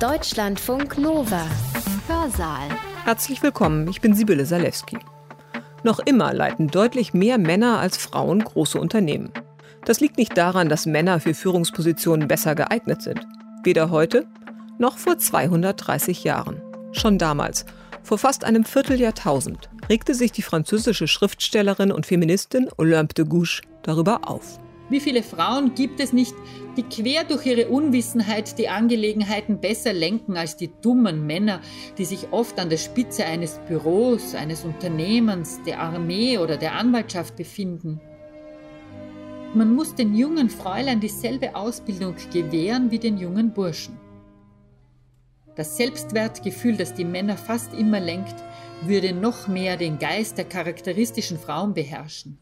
Deutschlandfunk Nova. Hörsaal. Herzlich willkommen, ich bin Sibylle Salewski. Noch immer leiten deutlich mehr Männer als Frauen große Unternehmen. Das liegt nicht daran, dass Männer für Führungspositionen besser geeignet sind. Weder heute noch vor 230 Jahren. Schon damals, vor fast einem Vierteljahrtausend, regte sich die französische Schriftstellerin und Feministin Olympe de Gouges darüber auf. Wie viele Frauen gibt es nicht, die quer durch ihre Unwissenheit die Angelegenheiten besser lenken als die dummen Männer, die sich oft an der Spitze eines Büros, eines Unternehmens, der Armee oder der Anwaltschaft befinden? Man muss den jungen Fräulein dieselbe Ausbildung gewähren wie den jungen Burschen. Das Selbstwertgefühl, das die Männer fast immer lenkt, würde noch mehr den Geist der charakteristischen Frauen beherrschen.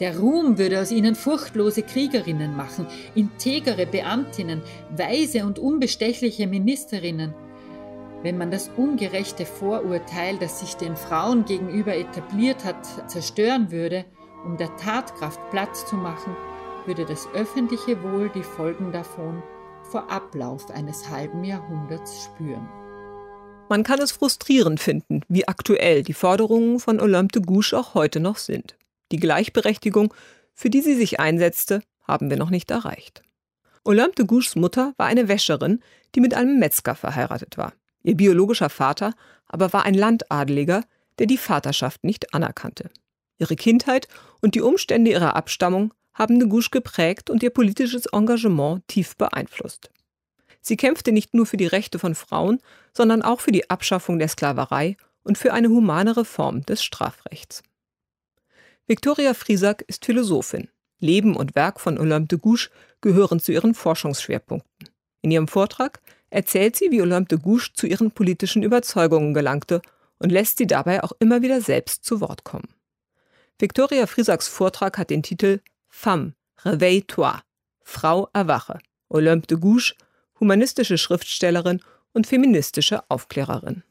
Der Ruhm würde aus ihnen furchtlose Kriegerinnen machen, integere Beamtinnen, weise und unbestechliche Ministerinnen. Wenn man das ungerechte Vorurteil, das sich den Frauen gegenüber etabliert hat, zerstören würde, um der Tatkraft Platz zu machen, würde das öffentliche Wohl die Folgen davon vor Ablauf eines halben Jahrhunderts spüren. Man kann es frustrierend finden, wie aktuell die Forderungen von Olympe de Gouges auch heute noch sind. Die Gleichberechtigung, für die sie sich einsetzte, haben wir noch nicht erreicht. Olympe de Gouges Mutter war eine Wäscherin, die mit einem Metzger verheiratet war. Ihr biologischer Vater aber war ein Landadeliger, der die Vaterschaft nicht anerkannte. Ihre Kindheit und die Umstände ihrer Abstammung haben de Gouges geprägt und ihr politisches Engagement tief beeinflusst. Sie kämpfte nicht nur für die Rechte von Frauen, sondern auch für die Abschaffung der Sklaverei und für eine humane Reform des Strafrechts. Viktoria Friesack ist Philosophin. Leben und Werk von Olympe de Gouges gehören zu ihren Forschungsschwerpunkten. In ihrem Vortrag erzählt sie, wie Olympe de Gouges zu ihren politischen Überzeugungen gelangte und lässt sie dabei auch immer wieder selbst zu Wort kommen. Viktoria Friesacks Vortrag hat den Titel Femme, réveille-toi, Frau erwache. Olympe de Gouges humanistische Schriftstellerin und feministische Aufklärerin.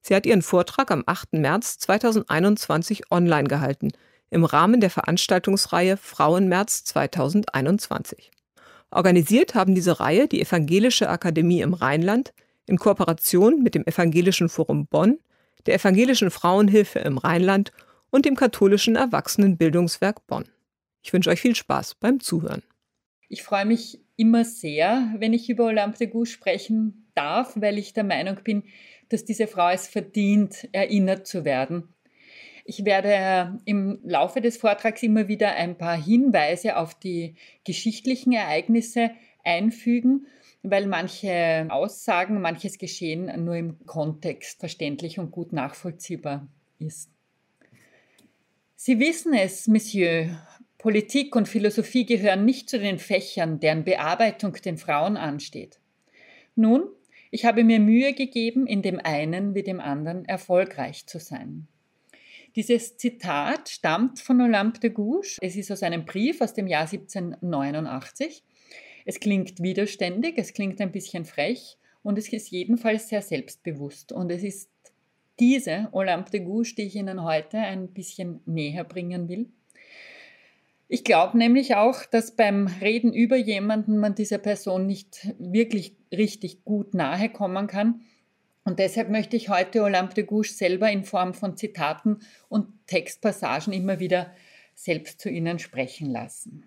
Sie hat ihren Vortrag am 8. März 2021 online gehalten, im Rahmen der Veranstaltungsreihe Frauenmärz 2021. Organisiert haben diese Reihe die Evangelische Akademie im Rheinland in Kooperation mit dem Evangelischen Forum Bonn, der Evangelischen Frauenhilfe im Rheinland und dem Katholischen Erwachsenenbildungswerk Bonn. Ich wünsche euch viel Spaß beim Zuhören. Ich freue mich immer sehr, wenn ich über Olympe de Gouges sprechen darf, weil ich der Meinung bin, dass diese Frau es verdient, erinnert zu werden. Ich werde im Laufe des Vortrags immer wieder ein paar Hinweise auf die geschichtlichen Ereignisse einfügen, weil manche Aussagen, manches Geschehen nur im Kontext verständlich und gut nachvollziehbar ist. Sie wissen es, Monsieur, Politik und Philosophie gehören nicht zu den Fächern, deren Bearbeitung den Frauen ansteht. Nun, ich habe mir Mühe gegeben, in dem einen wie dem anderen erfolgreich zu sein. Dieses Zitat stammt von Olympe de Gouges. Es ist aus einem Brief aus dem Jahr 1789. Es klingt widerständig, es klingt ein bisschen frech und es ist jedenfalls sehr selbstbewusst. Und es ist diese Olympe de Gouges, die ich Ihnen heute ein bisschen näher bringen will. Ich glaube nämlich auch, dass beim Reden über jemanden man dieser Person nicht wirklich richtig gut nahe kommen kann. Und deshalb möchte ich heute Olympe de Gouges selber in Form von Zitaten und Textpassagen immer wieder selbst zu Ihnen sprechen lassen.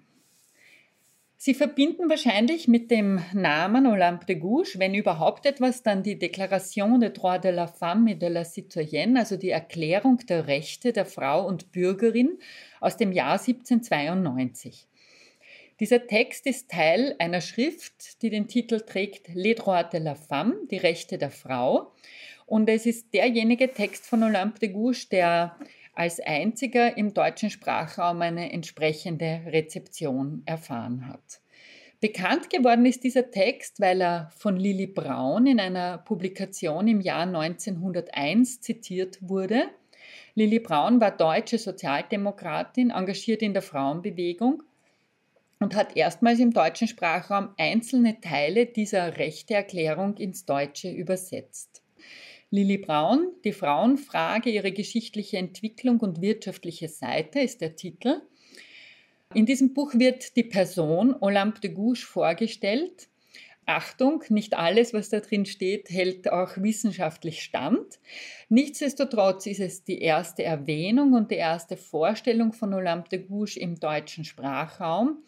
Sie verbinden wahrscheinlich mit dem Namen Olympe de Gouges, wenn überhaupt etwas, dann die Déclaration des droits de la femme et de la citoyenne, also die Erklärung der Rechte der Frau und Bürgerin aus dem Jahr 1792. Dieser Text ist Teil einer Schrift, die den Titel trägt Les droits de la femme, die Rechte der Frau. Und es ist derjenige Text von Olympe de Gouges, der als einziger im deutschen Sprachraum eine entsprechende Rezeption erfahren hat. Bekannt geworden ist dieser Text, weil er von Lili Braun in einer Publikation im Jahr 1901 zitiert wurde. Lili Braun war deutsche Sozialdemokratin, engagiert in der Frauenbewegung und hat erstmals im deutschen Sprachraum einzelne Teile dieser Rechteerklärung ins Deutsche übersetzt. Lili Braun, die Frauenfrage, ihre geschichtliche Entwicklung und wirtschaftliche Seite ist der Titel. In diesem Buch wird die Person Olympe de Gouges vorgestellt Achtung, nicht alles, was da drin steht, hält auch wissenschaftlich stand. Nichtsdestotrotz ist es die erste Erwähnung und die erste Vorstellung von Olympe de Gouges im deutschen Sprachraum.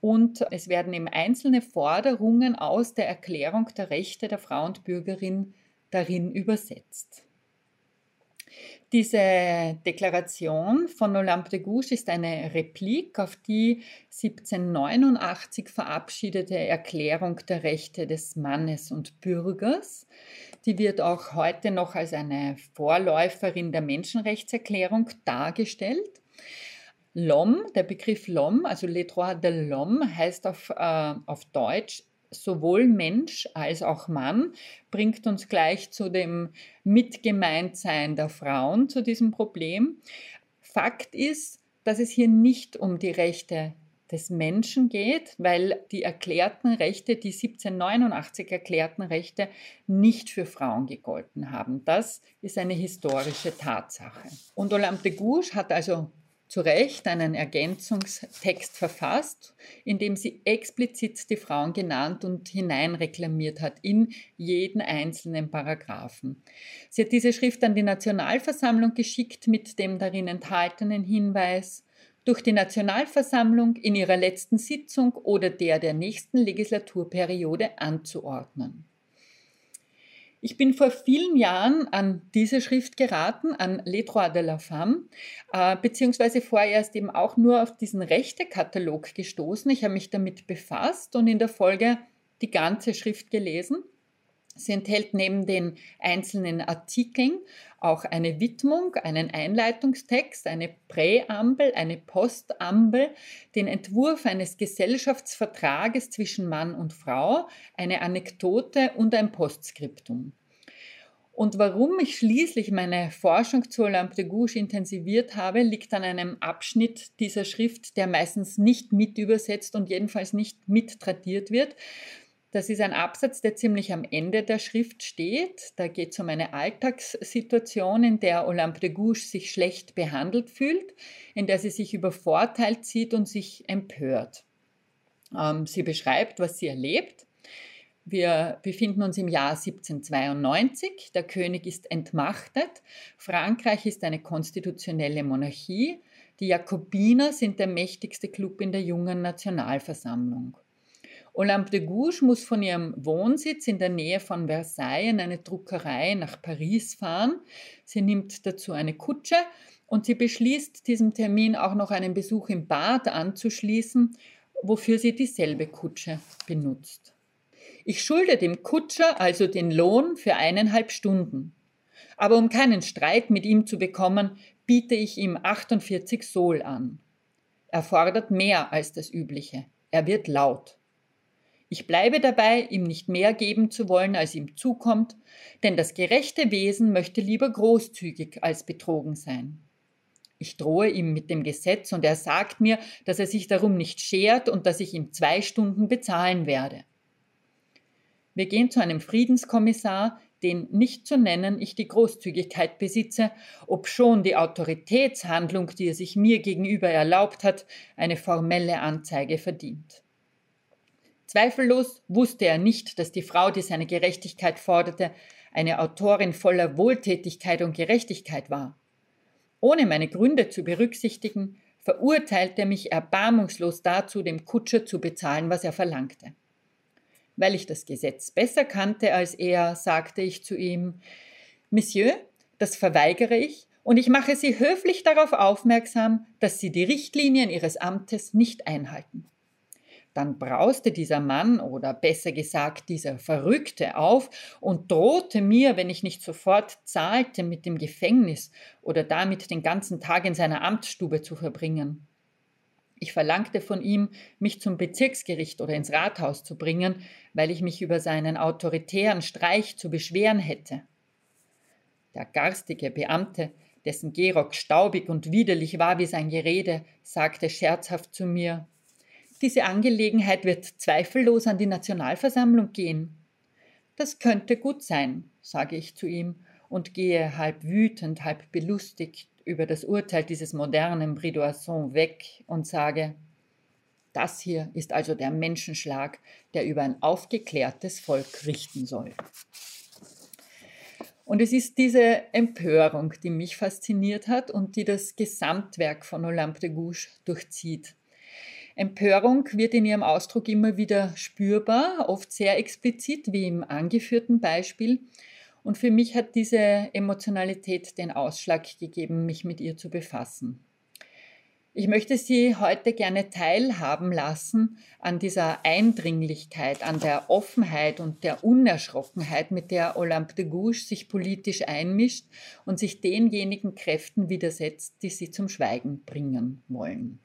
Und es werden eben einzelne Forderungen aus der Erklärung der Rechte der Frau und Bürgerin darin übersetzt. Diese Deklaration von Olympe de Gouges ist eine Replik auf die 1789 verabschiedete Erklärung der Rechte des Mannes und Bürgers. Die wird auch heute noch als eine Vorläuferin der Menschenrechtserklärung dargestellt. L'homme, der Begriff L'homme, also les droits de l'homme, heißt auf, äh, auf Deutsch sowohl Mensch als auch Mann, bringt uns gleich zu dem Mitgemeintsein der Frauen zu diesem Problem. Fakt ist, dass es hier nicht um die Rechte des Menschen geht, weil die erklärten Rechte, die 1789 erklärten Rechte, nicht für Frauen gegolten haben. Das ist eine historische Tatsache. Und Olympe de Gouges hat also zu Recht einen Ergänzungstext verfasst, in dem sie explizit die Frauen genannt und hineinreklamiert hat in jeden einzelnen Paragraphen. Sie hat diese Schrift an die Nationalversammlung geschickt mit dem darin enthaltenen Hinweis, durch die Nationalversammlung in ihrer letzten Sitzung oder der der nächsten Legislaturperiode anzuordnen. Ich bin vor vielen Jahren an diese Schrift geraten, an Les Droits de la Femme, äh, beziehungsweise vorerst eben auch nur auf diesen Rechtekatalog gestoßen. Ich habe mich damit befasst und in der Folge die ganze Schrift gelesen. Sie enthält neben den einzelnen Artikeln auch eine Widmung, einen Einleitungstext, eine Präambel, eine Postambel, den Entwurf eines Gesellschaftsvertrages zwischen Mann und Frau, eine Anekdote und ein Postskriptum. Und warum ich schließlich meine Forschung zu Olympe de Gouges intensiviert habe, liegt an einem Abschnitt dieser Schrift, der meistens nicht mit übersetzt und jedenfalls nicht mit tradiert wird, das ist ein Absatz, der ziemlich am Ende der Schrift steht. Da geht es um eine Alltagssituation, in der Olympe de Gouges sich schlecht behandelt fühlt, in der sie sich übervorteilt sieht und sich empört. Ähm, sie beschreibt, was sie erlebt. Wir befinden uns im Jahr 1792. Der König ist entmachtet. Frankreich ist eine konstitutionelle Monarchie. Die Jakobiner sind der mächtigste Club in der jungen Nationalversammlung. Olympe de Gouges muss von ihrem Wohnsitz in der Nähe von Versailles in eine Druckerei nach Paris fahren. Sie nimmt dazu eine Kutsche und sie beschließt, diesem Termin auch noch einen Besuch im Bad anzuschließen, wofür sie dieselbe Kutsche benutzt. Ich schulde dem Kutscher also den Lohn für eineinhalb Stunden. Aber um keinen Streit mit ihm zu bekommen, biete ich ihm 48 Sol an. Er fordert mehr als das Übliche. Er wird laut. Ich bleibe dabei, ihm nicht mehr geben zu wollen, als ihm zukommt, denn das gerechte Wesen möchte lieber großzügig als betrogen sein. Ich drohe ihm mit dem Gesetz und er sagt mir, dass er sich darum nicht schert und dass ich ihm zwei Stunden bezahlen werde. Wir gehen zu einem Friedenskommissar, den nicht zu nennen ich die Großzügigkeit besitze, obschon die Autoritätshandlung, die er sich mir gegenüber erlaubt hat, eine formelle Anzeige verdient. Zweifellos wusste er nicht, dass die Frau, die seine Gerechtigkeit forderte, eine Autorin voller Wohltätigkeit und Gerechtigkeit war. Ohne meine Gründe zu berücksichtigen, verurteilte er mich erbarmungslos dazu, dem Kutscher zu bezahlen, was er verlangte. Weil ich das Gesetz besser kannte als er, sagte ich zu ihm Monsieur, das verweigere ich, und ich mache Sie höflich darauf aufmerksam, dass Sie die Richtlinien Ihres Amtes nicht einhalten. Dann brauste dieser Mann oder besser gesagt dieser Verrückte auf und drohte mir, wenn ich nicht sofort zahlte, mit dem Gefängnis oder damit den ganzen Tag in seiner Amtsstube zu verbringen. Ich verlangte von ihm, mich zum Bezirksgericht oder ins Rathaus zu bringen, weil ich mich über seinen autoritären Streich zu beschweren hätte. Der garstige Beamte, dessen Gehrock staubig und widerlich war wie sein Gerede, sagte scherzhaft zu mir diese Angelegenheit wird zweifellos an die Nationalversammlung gehen. Das könnte gut sein, sage ich zu ihm und gehe halb wütend, halb belustigt über das Urteil dieses modernen Bridoisson weg und sage, Das hier ist also der Menschenschlag, der über ein aufgeklärtes Volk richten soll. Und es ist diese Empörung, die mich fasziniert hat und die das Gesamtwerk von Olympe de Gouges durchzieht. Empörung wird in ihrem Ausdruck immer wieder spürbar, oft sehr explizit, wie im angeführten Beispiel. Und für mich hat diese Emotionalität den Ausschlag gegeben, mich mit ihr zu befassen. Ich möchte Sie heute gerne teilhaben lassen an dieser Eindringlichkeit, an der Offenheit und der Unerschrockenheit, mit der Olympe de Gouges sich politisch einmischt und sich denjenigen Kräften widersetzt, die sie zum Schweigen bringen wollen.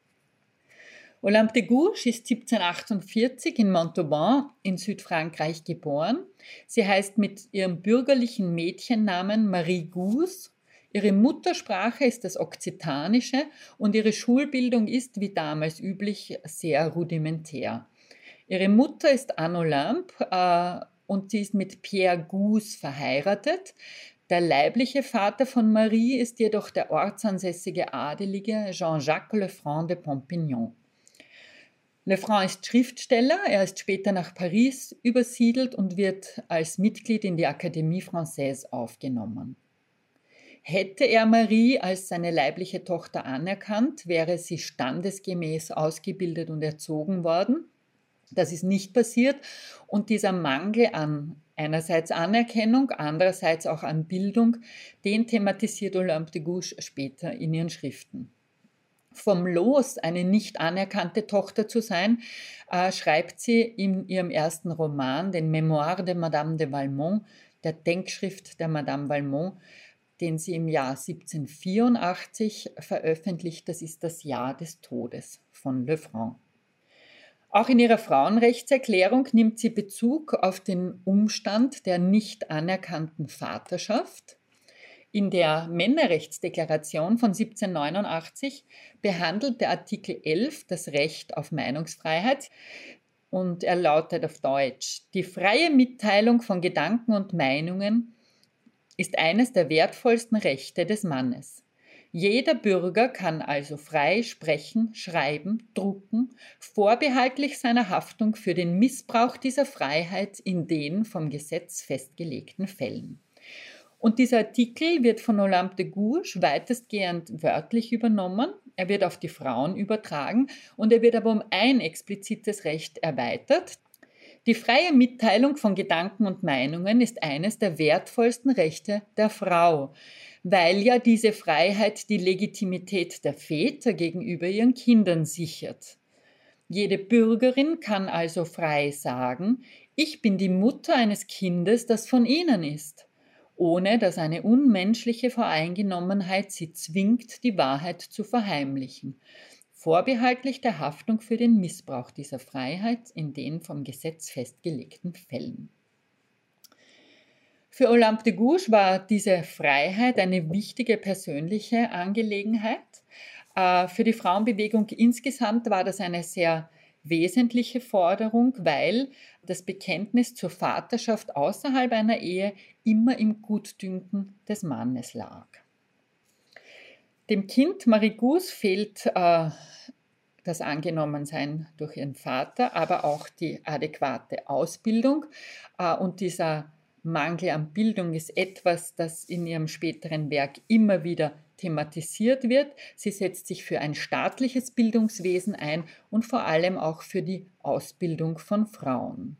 Olympe de Gouges ist 1748 in Montauban in Südfrankreich geboren. Sie heißt mit ihrem bürgerlichen Mädchennamen Marie Gouges. Ihre Muttersprache ist das Okzitanische und ihre Schulbildung ist, wie damals üblich, sehr rudimentär. Ihre Mutter ist Anne Olympe äh, und sie ist mit Pierre Gouges verheiratet. Der leibliche Vater von Marie ist jedoch der ortsansässige Adelige Jean-Jacques Lefranc de Pompignan. Lefranc ist Schriftsteller, er ist später nach Paris übersiedelt und wird als Mitglied in die Académie Française aufgenommen. Hätte er Marie als seine leibliche Tochter anerkannt, wäre sie standesgemäß ausgebildet und erzogen worden. Das ist nicht passiert und dieser Mangel an einerseits Anerkennung, andererseits auch an Bildung, den thematisiert Olympe de Gouges später in ihren Schriften vom Los, eine nicht anerkannte Tochter zu sein, äh, schreibt sie in ihrem ersten Roman, den Memoir de Madame de Valmont, der Denkschrift der Madame Valmont, den sie im Jahr 1784 veröffentlicht. Das ist das Jahr des Todes von Lefranc. Auch in ihrer Frauenrechtserklärung nimmt sie Bezug auf den Umstand der nicht anerkannten Vaterschaft in der Männerrechtsdeklaration von 1789 behandelt der Artikel 11 das Recht auf Meinungsfreiheit und er lautet auf Deutsch, die freie Mitteilung von Gedanken und Meinungen ist eines der wertvollsten Rechte des Mannes. Jeder Bürger kann also frei sprechen, schreiben, drucken, vorbehaltlich seiner Haftung für den Missbrauch dieser Freiheit in den vom Gesetz festgelegten Fällen. Und dieser Artikel wird von Olympe de Gouges weitestgehend wörtlich übernommen. Er wird auf die Frauen übertragen und er wird aber um ein explizites Recht erweitert. Die freie Mitteilung von Gedanken und Meinungen ist eines der wertvollsten Rechte der Frau, weil ja diese Freiheit die Legitimität der Väter gegenüber ihren Kindern sichert. Jede Bürgerin kann also frei sagen, ich bin die Mutter eines Kindes, das von ihnen ist ohne dass eine unmenschliche Voreingenommenheit sie zwingt, die Wahrheit zu verheimlichen, vorbehaltlich der Haftung für den Missbrauch dieser Freiheit in den vom Gesetz festgelegten Fällen. Für Olympe de Gouges war diese Freiheit eine wichtige persönliche Angelegenheit. Äh, für die Frauenbewegung insgesamt war das eine sehr wesentliche Forderung, weil das Bekenntnis zur Vaterschaft außerhalb einer Ehe immer im Gutdünken des Mannes lag. Dem Kind Marigus fehlt äh, das Angenommensein durch ihren Vater, aber auch die adäquate Ausbildung. Äh, und dieser Mangel an Bildung ist etwas, das in ihrem späteren Werk immer wieder thematisiert wird. Sie setzt sich für ein staatliches Bildungswesen ein und vor allem auch für die Ausbildung von Frauen.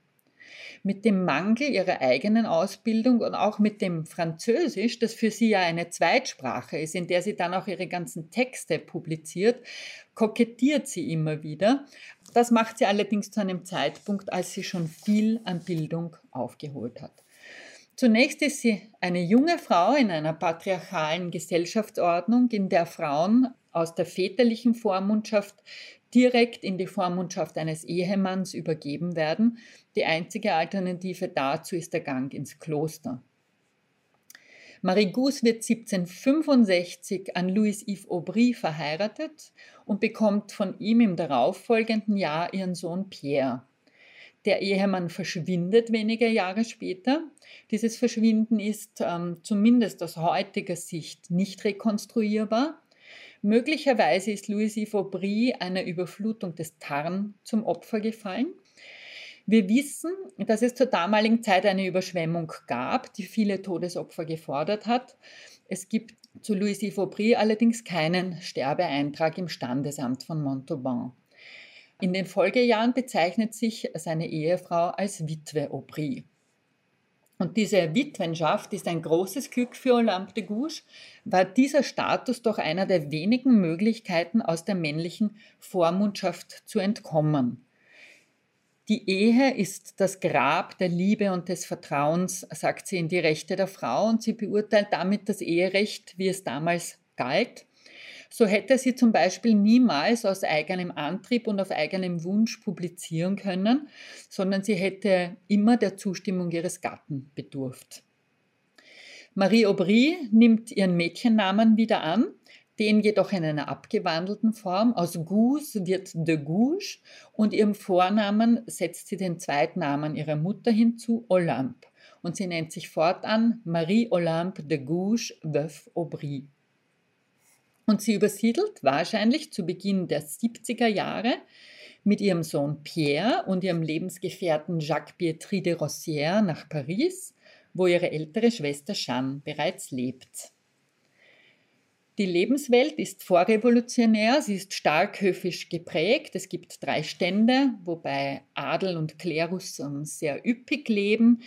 Mit dem Mangel ihrer eigenen Ausbildung und auch mit dem Französisch, das für sie ja eine Zweitsprache ist, in der sie dann auch ihre ganzen Texte publiziert, kokettiert sie immer wieder. Das macht sie allerdings zu einem Zeitpunkt, als sie schon viel an Bildung aufgeholt hat. Zunächst ist sie eine junge Frau in einer patriarchalen Gesellschaftsordnung, in der Frauen aus der väterlichen Vormundschaft direkt in die Vormundschaft eines Ehemanns übergeben werden. Die einzige Alternative dazu ist der Gang ins Kloster. Marie Gousse wird 1765 an Louis-Yves Aubry verheiratet und bekommt von ihm im darauffolgenden Jahr ihren Sohn Pierre. Der Ehemann verschwindet wenige Jahre später. Dieses Verschwinden ist ähm, zumindest aus heutiger Sicht nicht rekonstruierbar. Möglicherweise ist Louis Yves Aubry einer Überflutung des Tarn zum Opfer gefallen. Wir wissen, dass es zur damaligen Zeit eine Überschwemmung gab, die viele Todesopfer gefordert hat. Es gibt zu Louis Yves Aubry allerdings keinen Sterbeeintrag im Standesamt von Montauban. In den Folgejahren bezeichnet sich seine Ehefrau als Witwe Aubry. Und diese Witwenschaft ist ein großes Glück für Olympe de Gouges, war dieser Status doch einer der wenigen Möglichkeiten, aus der männlichen Vormundschaft zu entkommen. Die Ehe ist das Grab der Liebe und des Vertrauens, sagt sie in die Rechte der Frau, und sie beurteilt damit das Eherecht, wie es damals galt, so hätte sie zum Beispiel niemals aus eigenem Antrieb und auf eigenem Wunsch publizieren können, sondern sie hätte immer der Zustimmung ihres Gatten bedurft. Marie Aubry nimmt ihren Mädchennamen wieder an, den jedoch in einer abgewandelten Form. Aus Gus wird de Gouges und ihrem Vornamen setzt sie den Zweitnamen ihrer Mutter hinzu, Olympe. Und sie nennt sich fortan Marie Olympe de Gouges Veuve Aubry. Und sie übersiedelt wahrscheinlich zu Beginn der 70er Jahre mit ihrem Sohn Pierre und ihrem Lebensgefährten Jacques Pietri de Rossière nach Paris, wo ihre ältere Schwester Jeanne bereits lebt. Die Lebenswelt ist vorrevolutionär, sie ist stark höfisch geprägt. Es gibt drei Stände, wobei Adel und Klerus sehr üppig leben.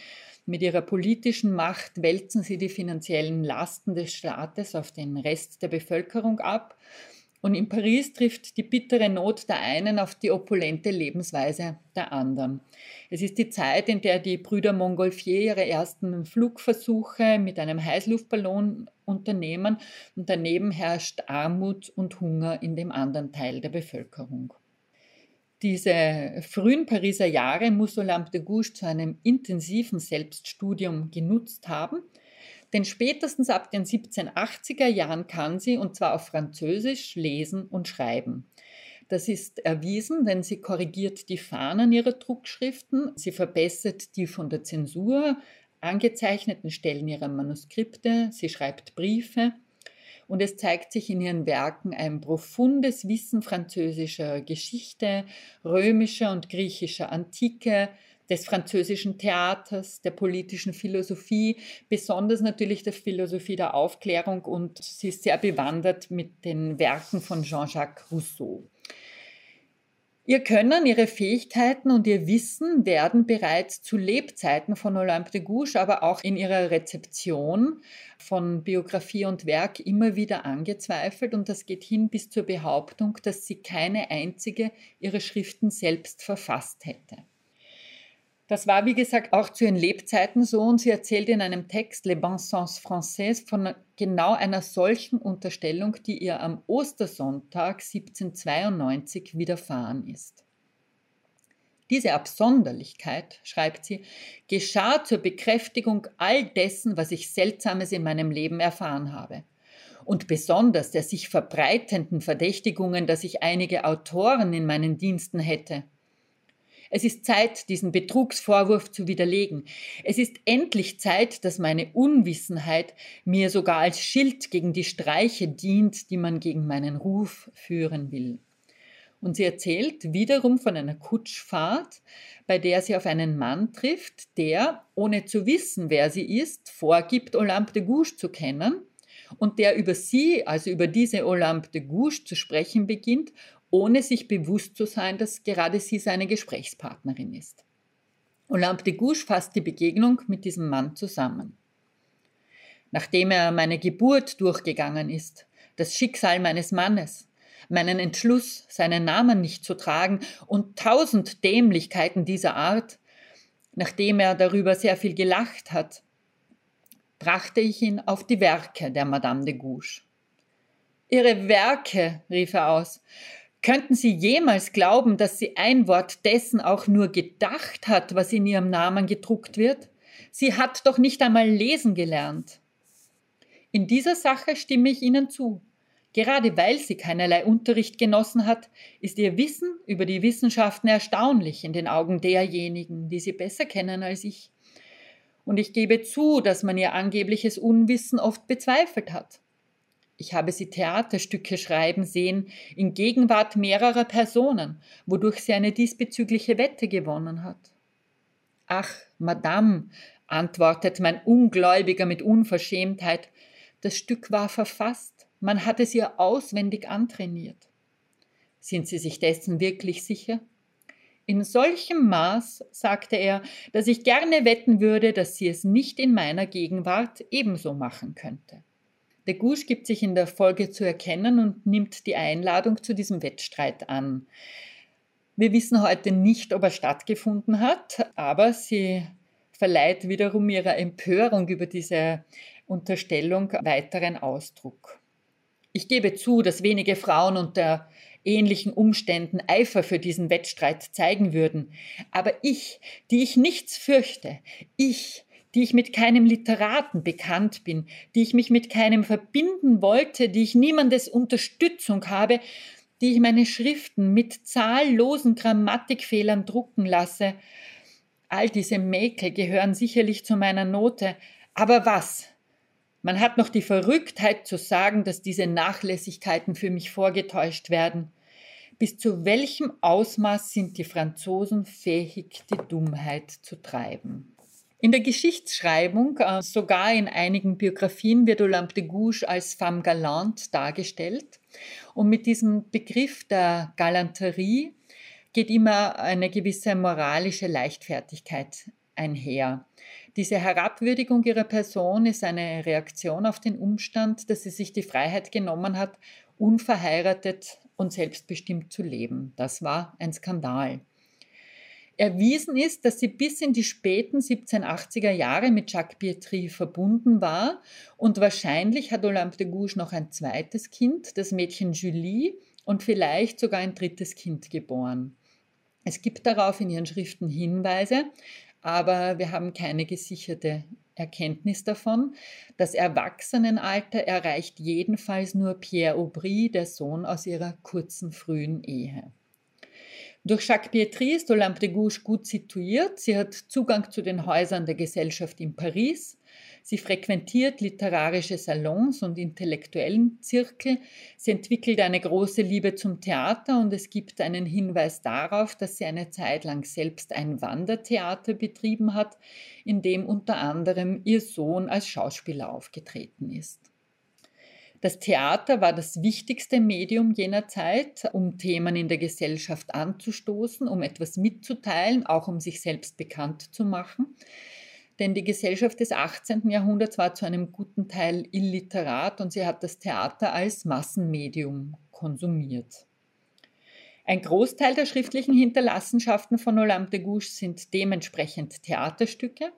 Mit ihrer politischen Macht wälzen sie die finanziellen Lasten des Staates auf den Rest der Bevölkerung ab. Und in Paris trifft die bittere Not der einen auf die opulente Lebensweise der anderen. Es ist die Zeit, in der die Brüder Montgolfier ihre ersten Flugversuche mit einem Heißluftballon unternehmen und daneben herrscht Armut und Hunger in dem anderen Teil der Bevölkerung. Diese frühen Pariser Jahre muss Olympe de Gouges zu einem intensiven Selbststudium genutzt haben, denn spätestens ab den 1780er Jahren kann sie, und zwar auf Französisch, lesen und schreiben. Das ist erwiesen, denn sie korrigiert die Fahnen ihrer Druckschriften, sie verbessert die von der Zensur angezeichneten Stellen ihrer Manuskripte, sie schreibt Briefe und es zeigt sich in ihren Werken ein profundes Wissen französischer Geschichte, römischer und griechischer Antike, des französischen Theaters, der politischen Philosophie, besonders natürlich der Philosophie der Aufklärung und sie ist sehr bewandert mit den Werken von Jean-Jacques Rousseau. Ihr Können, ihre Fähigkeiten und ihr Wissen werden bereits zu Lebzeiten von Olympe de Gouges, aber auch in ihrer Rezeption von Biografie und Werk immer wieder angezweifelt und das geht hin bis zur Behauptung, dass sie keine einzige ihrer Schriften selbst verfasst hätte. Das war, wie gesagt, auch zu ihren Lebzeiten so und sie erzählt in einem Text Les Bons Sens Français von genau einer solchen Unterstellung, die ihr am Ostersonntag 1792 widerfahren ist. Diese Absonderlichkeit, schreibt sie, geschah zur Bekräftigung all dessen, was ich Seltsames in meinem Leben erfahren habe. Und besonders der sich verbreitenden Verdächtigungen, dass ich einige Autoren in meinen Diensten hätte – es ist Zeit, diesen Betrugsvorwurf zu widerlegen. Es ist endlich Zeit, dass meine Unwissenheit mir sogar als Schild gegen die Streiche dient, die man gegen meinen Ruf führen will. Und sie erzählt wiederum von einer Kutschfahrt, bei der sie auf einen Mann trifft, der, ohne zu wissen, wer sie ist, vorgibt, Olympe de Gouges zu kennen und der über sie, also über diese Olympe de Gouges zu sprechen beginnt ohne sich bewusst zu sein, dass gerade sie seine Gesprächspartnerin ist. Olympe de Gouges fasst die Begegnung mit diesem Mann zusammen. Nachdem er meine Geburt durchgegangen ist, das Schicksal meines Mannes, meinen Entschluss, seinen Namen nicht zu tragen und tausend Dämlichkeiten dieser Art, nachdem er darüber sehr viel gelacht hat, brachte ich ihn auf die Werke der Madame de Gouges. Ihre Werke, rief er aus, Könnten Sie jemals glauben, dass sie ein Wort dessen auch nur gedacht hat, was in ihrem Namen gedruckt wird? Sie hat doch nicht einmal lesen gelernt. In dieser Sache stimme ich Ihnen zu. Gerade weil sie keinerlei Unterricht genossen hat, ist ihr Wissen über die Wissenschaften erstaunlich in den Augen derjenigen, die sie besser kennen als ich. Und ich gebe zu, dass man ihr angebliches Unwissen oft bezweifelt hat. Ich habe sie Theaterstücke schreiben sehen in Gegenwart mehrerer Personen, wodurch sie eine diesbezügliche Wette gewonnen hat. Ach, Madame, antwortet mein Ungläubiger mit Unverschämtheit, das Stück war verfasst, man hat es ihr auswendig antrainiert. Sind Sie sich dessen wirklich sicher? In solchem Maß, sagte er, dass ich gerne wetten würde, dass sie es nicht in meiner Gegenwart ebenso machen könnte. Der Gusch gibt sich in der Folge zu erkennen und nimmt die Einladung zu diesem Wettstreit an. Wir wissen heute nicht, ob er stattgefunden hat, aber sie verleiht wiederum ihrer Empörung über diese Unterstellung weiteren Ausdruck. Ich gebe zu, dass wenige Frauen unter ähnlichen Umständen Eifer für diesen Wettstreit zeigen würden. Aber ich, die ich nichts fürchte, ich, die ich mit keinem Literaten bekannt bin, die ich mich mit keinem verbinden wollte, die ich niemandes Unterstützung habe, die ich meine Schriften mit zahllosen Grammatikfehlern drucken lasse, all diese Mäkel gehören sicherlich zu meiner Note. Aber was? Man hat noch die Verrücktheit zu sagen, dass diese Nachlässigkeiten für mich vorgetäuscht werden. Bis zu welchem Ausmaß sind die Franzosen fähig, die Dummheit zu treiben? In der Geschichtsschreibung, äh, sogar in einigen Biografien, wird Olympe de Gouges als femme galante dargestellt. Und mit diesem Begriff der Galanterie geht immer eine gewisse moralische Leichtfertigkeit einher. Diese Herabwürdigung ihrer Person ist eine Reaktion auf den Umstand, dass sie sich die Freiheit genommen hat, unverheiratet und selbstbestimmt zu leben. Das war ein Skandal. Erwiesen ist, dass sie bis in die späten 1780er Jahre mit Jacques Pietri verbunden war und wahrscheinlich hat Olympe de Gouges noch ein zweites Kind, das Mädchen Julie, und vielleicht sogar ein drittes Kind geboren. Es gibt darauf in ihren Schriften Hinweise, aber wir haben keine gesicherte Erkenntnis davon. Das Erwachsenenalter erreicht jedenfalls nur Pierre Aubry, der Sohn aus ihrer kurzen frühen Ehe. Durch Jacques Pietri ist Olympe de Gouges gut situiert. Sie hat Zugang zu den Häusern der Gesellschaft in Paris. Sie frequentiert literarische Salons und intellektuellen Zirkel. Sie entwickelt eine große Liebe zum Theater und es gibt einen Hinweis darauf, dass sie eine Zeit lang selbst ein Wandertheater betrieben hat, in dem unter anderem ihr Sohn als Schauspieler aufgetreten ist. Das Theater war das wichtigste Medium jener Zeit, um Themen in der Gesellschaft anzustoßen, um etwas mitzuteilen, auch um sich selbst bekannt zu machen denn die Gesellschaft des 18. Jahrhunderts war zu einem guten Teil illiterat und sie hat das Theater als Massenmedium konsumiert. Ein Großteil der schriftlichen Hinterlassenschaften von Olympe de Gouges sind dementsprechend Theaterstücke.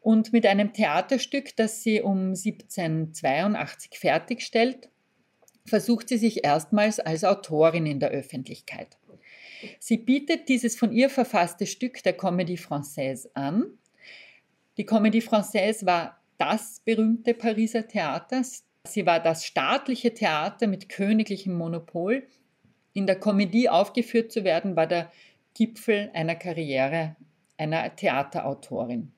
Und mit einem Theaterstück, das sie um 1782 fertigstellt, versucht sie sich erstmals als Autorin in der Öffentlichkeit. Sie bietet dieses von ihr verfasste Stück der Comédie Française an, die Comédie Française war das berühmte Pariser Theater. Sie war das staatliche Theater mit königlichem Monopol. In der Comédie aufgeführt zu werden, war der Gipfel einer Karriere einer Theaterautorin.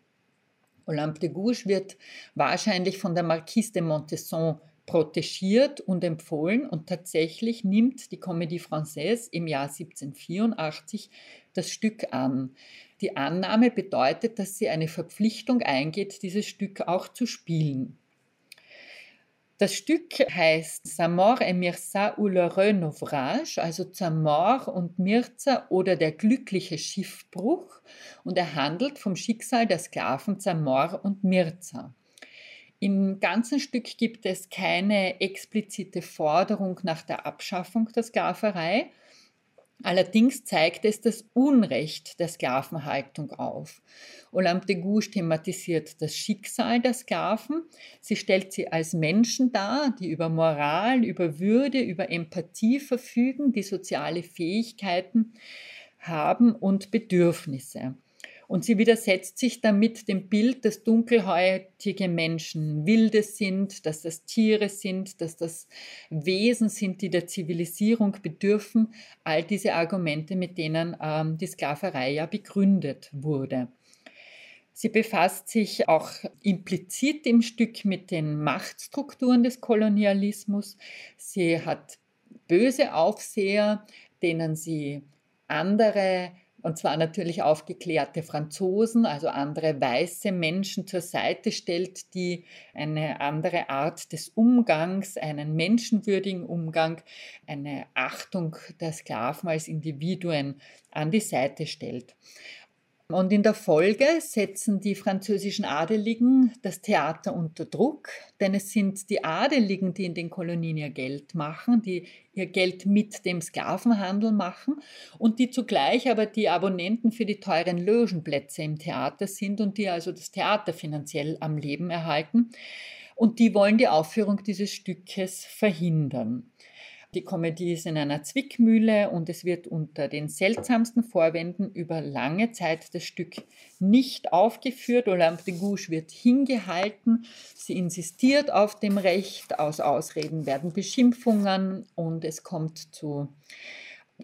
Olympe de Gouges wird wahrscheinlich von der Marquise de Montesson protegiert und empfohlen und tatsächlich nimmt die Comédie Française im Jahr 1784 das Stück an. Die Annahme bedeutet, dass sie eine Verpflichtung eingeht, dieses Stück auch zu spielen. Das Stück heißt Samor et Mirza ou l'heureux naufrage, also Zamor und Mirza oder der glückliche Schiffbruch und er handelt vom Schicksal der Sklaven Zamor und Mirza. Im ganzen Stück gibt es keine explizite Forderung nach der Abschaffung der Sklaverei, Allerdings zeigt es das Unrecht der Sklavenhaltung auf. Olympe de Gouges thematisiert das Schicksal der Sklaven. Sie stellt sie als Menschen dar, die über Moral, über Würde, über Empathie verfügen, die soziale Fähigkeiten haben und Bedürfnisse. Und sie widersetzt sich damit dem Bild, dass dunkelhäutige Menschen Wilde sind, dass das Tiere sind, dass das Wesen sind, die der Zivilisierung bedürfen. All diese Argumente, mit denen ähm, die Sklaverei ja begründet wurde. Sie befasst sich auch implizit im Stück mit den Machtstrukturen des Kolonialismus. Sie hat böse Aufseher, denen sie andere und zwar natürlich aufgeklärte Franzosen, also andere weiße Menschen zur Seite stellt, die eine andere Art des Umgangs, einen menschenwürdigen Umgang, eine Achtung der Sklaven als Individuen an die Seite stellt. Und in der Folge setzen die französischen Adeligen das Theater unter Druck, denn es sind die Adeligen, die in den Kolonien ihr Geld machen, die ihr Geld mit dem Sklavenhandel machen und die zugleich aber die Abonnenten für die teuren Logenplätze im Theater sind und die also das Theater finanziell am Leben erhalten. Und die wollen die Aufführung dieses Stückes verhindern. Die Komödie ist in einer Zwickmühle und es wird unter den seltsamsten Vorwänden über lange Zeit das Stück nicht aufgeführt. Olympe de Gouges wird hingehalten. Sie insistiert auf dem Recht. Aus Ausreden werden Beschimpfungen und es kommt zu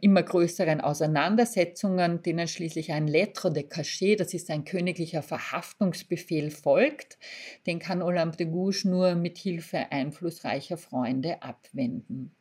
immer größeren Auseinandersetzungen, denen schließlich ein Lettre de Cachet, das ist ein königlicher Verhaftungsbefehl, folgt. Den kann Olympe de Gouges nur mit Hilfe einflussreicher Freunde abwenden.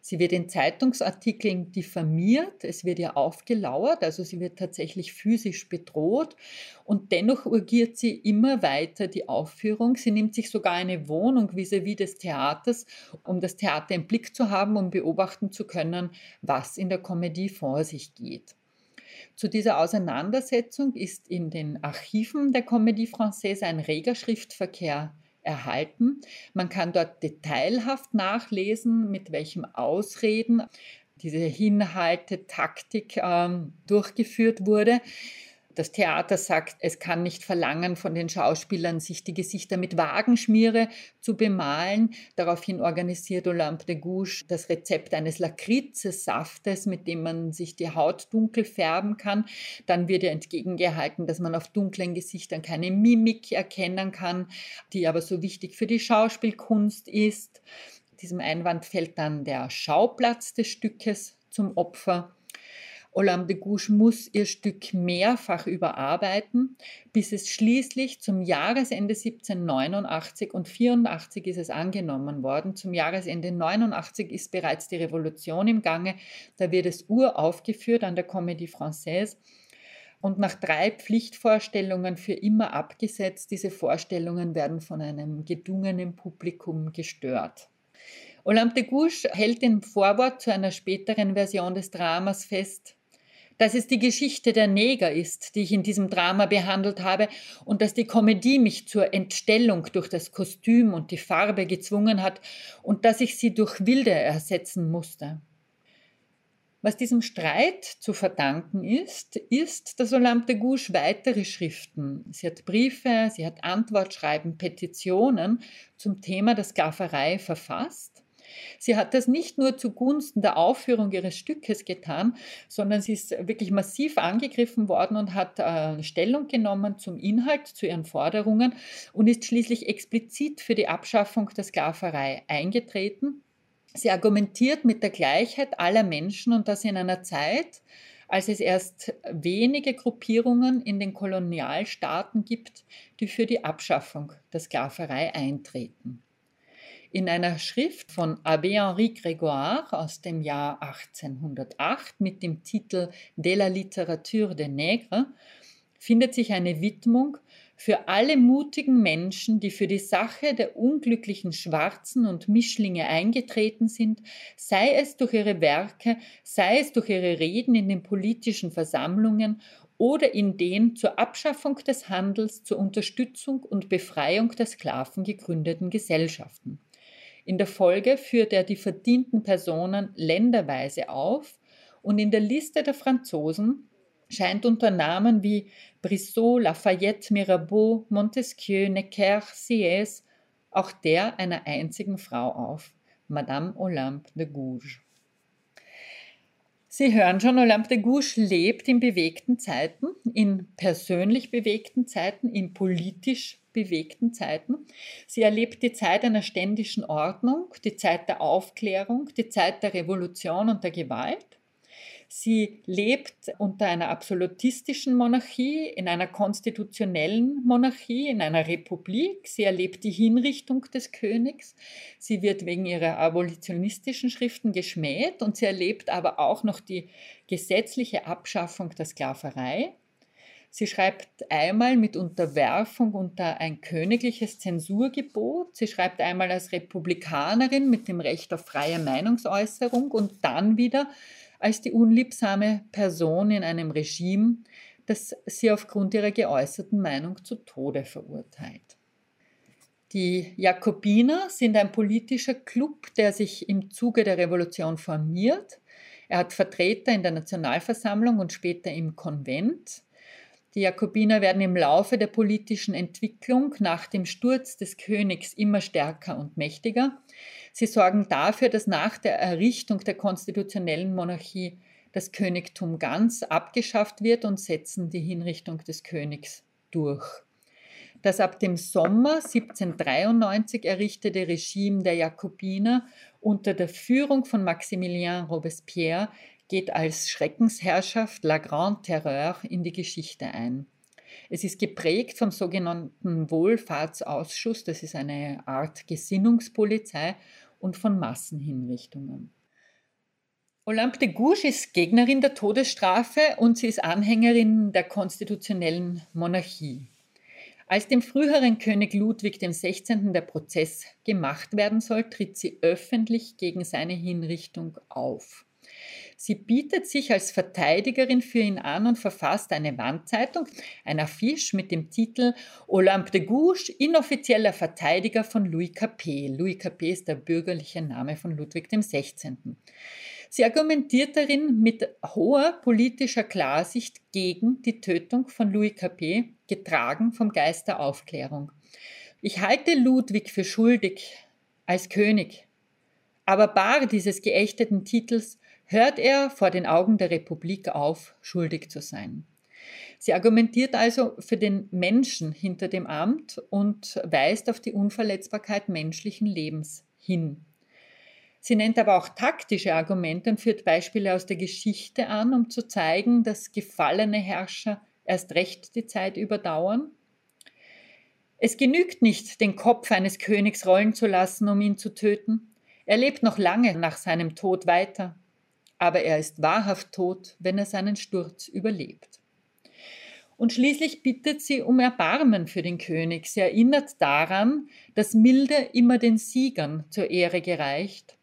Sie wird in Zeitungsartikeln diffamiert, es wird ihr aufgelauert, also sie wird tatsächlich physisch bedroht und dennoch urgiert sie immer weiter die Aufführung. Sie nimmt sich sogar eine Wohnung vis-à-vis -vis des Theaters, um das Theater im Blick zu haben, um beobachten zu können, was in der Komödie vor sich geht. Zu dieser Auseinandersetzung ist in den Archiven der Comédie Française ein reger Schriftverkehr erhalten. Man kann dort detailhaft nachlesen, mit welchem Ausreden diese Hinhaltetaktik ähm, durchgeführt wurde. Das Theater sagt, es kann nicht verlangen von den Schauspielern, sich die Gesichter mit Wagenschmiere zu bemalen. Daraufhin organisiert Olympe de Gouges das Rezept eines Lakritzesaftes, mit dem man sich die Haut dunkel färben kann. Dann wird ihr entgegengehalten, dass man auf dunklen Gesichtern keine Mimik erkennen kann, die aber so wichtig für die Schauspielkunst ist. Diesem Einwand fällt dann der Schauplatz des Stückes zum Opfer. De Gouges muss ihr Stück mehrfach überarbeiten, bis es schließlich zum Jahresende 1789 und 84 ist es angenommen worden. Zum Jahresende 89 ist bereits die Revolution im Gange. Da wird es uraufgeführt an der Comédie Française und nach drei Pflichtvorstellungen für immer abgesetzt. Diese Vorstellungen werden von einem gedungenen Publikum gestört. Olympe de Gouges hält im Vorwort zu einer späteren Version des Dramas fest, dass es die Geschichte der Neger ist, die ich in diesem Drama behandelt habe und dass die Komödie mich zur Entstellung durch das Kostüm und die Farbe gezwungen hat und dass ich sie durch Wilde ersetzen musste. Was diesem Streit zu verdanken ist, ist, dass Olympe de Gouges weitere Schriften, sie hat Briefe, sie hat Antwortschreiben, Petitionen zum Thema der Sklaverei verfasst Sie hat das nicht nur zugunsten der Aufführung ihres Stückes getan, sondern sie ist wirklich massiv angegriffen worden und hat äh, Stellung genommen zum Inhalt, zu ihren Forderungen und ist schließlich explizit für die Abschaffung der Sklaverei eingetreten. Sie argumentiert mit der Gleichheit aller Menschen und das in einer Zeit, als es erst wenige Gruppierungen in den Kolonialstaaten gibt, die für die Abschaffung der Sklaverei eintreten. In einer Schrift von Abbé Henri Grégoire aus dem Jahr 1808 mit dem Titel De la littérature des nègres findet sich eine Widmung für alle mutigen Menschen, die für die Sache der unglücklichen Schwarzen und Mischlinge eingetreten sind, sei es durch ihre Werke, sei es durch ihre Reden in den politischen Versammlungen oder in den zur Abschaffung des Handels, zur Unterstützung und Befreiung der Sklaven gegründeten Gesellschaften. In der Folge führt er die verdienten Personen länderweise auf und in der Liste der Franzosen scheint unter Namen wie Brissot, Lafayette, Mirabeau, Montesquieu, Necker, Sieyès auch der einer einzigen Frau auf, Madame Olympe de Gouges. Sie hören schon, Olympe de Gouges lebt in bewegten Zeiten, in persönlich bewegten Zeiten, in politisch bewegten Zeiten. Sie erlebt die Zeit einer ständischen Ordnung, die Zeit der Aufklärung, die Zeit der Revolution und der Gewalt. Sie lebt unter einer absolutistischen Monarchie, in einer konstitutionellen Monarchie, in einer Republik. Sie erlebt die Hinrichtung des Königs. Sie wird wegen ihrer abolitionistischen Schriften geschmäht und sie erlebt aber auch noch die gesetzliche Abschaffung der Sklaverei. Sie schreibt einmal mit Unterwerfung unter ein königliches Zensurgebot. Sie schreibt einmal als Republikanerin mit dem Recht auf freie Meinungsäußerung und dann wieder als die unliebsame Person in einem Regime, das sie aufgrund ihrer geäußerten Meinung zu Tode verurteilt. Die Jakobiner sind ein politischer Club, der sich im Zuge der Revolution formiert. Er hat Vertreter in der Nationalversammlung und später im Konvent. Die Jakobiner werden im Laufe der politischen Entwicklung nach dem Sturz des Königs immer stärker und mächtiger. Sie sorgen dafür, dass nach der Errichtung der konstitutionellen Monarchie das Königtum ganz abgeschafft wird und setzen die Hinrichtung des Königs durch. Das ab dem Sommer 1793 errichtete Regime der Jakobiner unter der Führung von Maximilien Robespierre geht als Schreckensherrschaft La Grande Terreur in die Geschichte ein. Es ist geprägt vom sogenannten Wohlfahrtsausschuss, das ist eine Art Gesinnungspolizei, und von Massenhinrichtungen. Olympe de Gouges ist Gegnerin der Todesstrafe und sie ist Anhängerin der konstitutionellen Monarchie. Als dem früheren König Ludwig XVI. der Prozess gemacht werden soll, tritt sie öffentlich gegen seine Hinrichtung auf. Sie bietet sich als Verteidigerin für ihn an und verfasst eine Wandzeitung, ein Affiche mit dem Titel Olympe de Gouges, inoffizieller Verteidiger von Louis Capet. Louis Capet ist der bürgerliche Name von Ludwig XVI. Sie argumentiert darin mit hoher politischer Klarsicht gegen die Tötung von Louis Capet, getragen vom Geist der Aufklärung. Ich halte Ludwig für schuldig als König, aber bar dieses geächteten Titels hört er vor den Augen der Republik auf, schuldig zu sein. Sie argumentiert also für den Menschen hinter dem Amt und weist auf die Unverletzbarkeit menschlichen Lebens hin. Sie nennt aber auch taktische Argumente und führt Beispiele aus der Geschichte an, um zu zeigen, dass gefallene Herrscher erst recht die Zeit überdauern. Es genügt nicht, den Kopf eines Königs rollen zu lassen, um ihn zu töten. Er lebt noch lange nach seinem Tod weiter aber er ist wahrhaft tot, wenn er seinen Sturz überlebt. Und schließlich bittet sie um Erbarmen für den König. Sie erinnert daran, dass Milde immer den Siegern zur Ehre gereicht.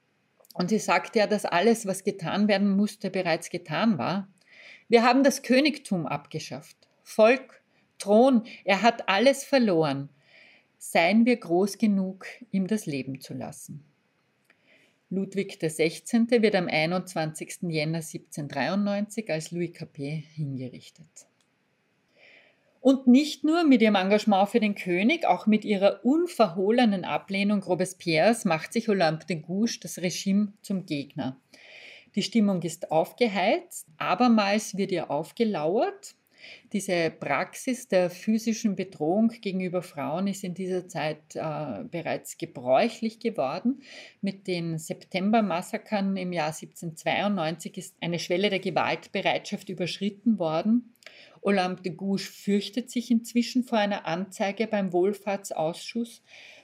Und sie sagt ja, dass alles, was getan werden musste, bereits getan war. Wir haben das Königtum abgeschafft. Volk, Thron, er hat alles verloren. Seien wir groß genug, ihm das Leben zu lassen. Ludwig XVI. wird am 21. Jänner 1793 als Louis Capet hingerichtet. Und nicht nur mit ihrem Engagement für den König, auch mit ihrer unverhohlenen Ablehnung Robespierres macht sich Olympe de Gouges das Regime zum Gegner. Die Stimmung ist aufgeheizt, abermals wird ihr aufgelauert diese Praxis der physischen Bedrohung gegenüber Frauen ist in dieser Zeit äh, bereits gebräuchlich geworden. Mit den Septembermassakern im Jahr 1792 ist eine Schwelle der Gewaltbereitschaft überschritten worden. Olympe de Gouges fürchtet sich inzwischen vor einer Anzeige beim Wohlfahrtsausschuss.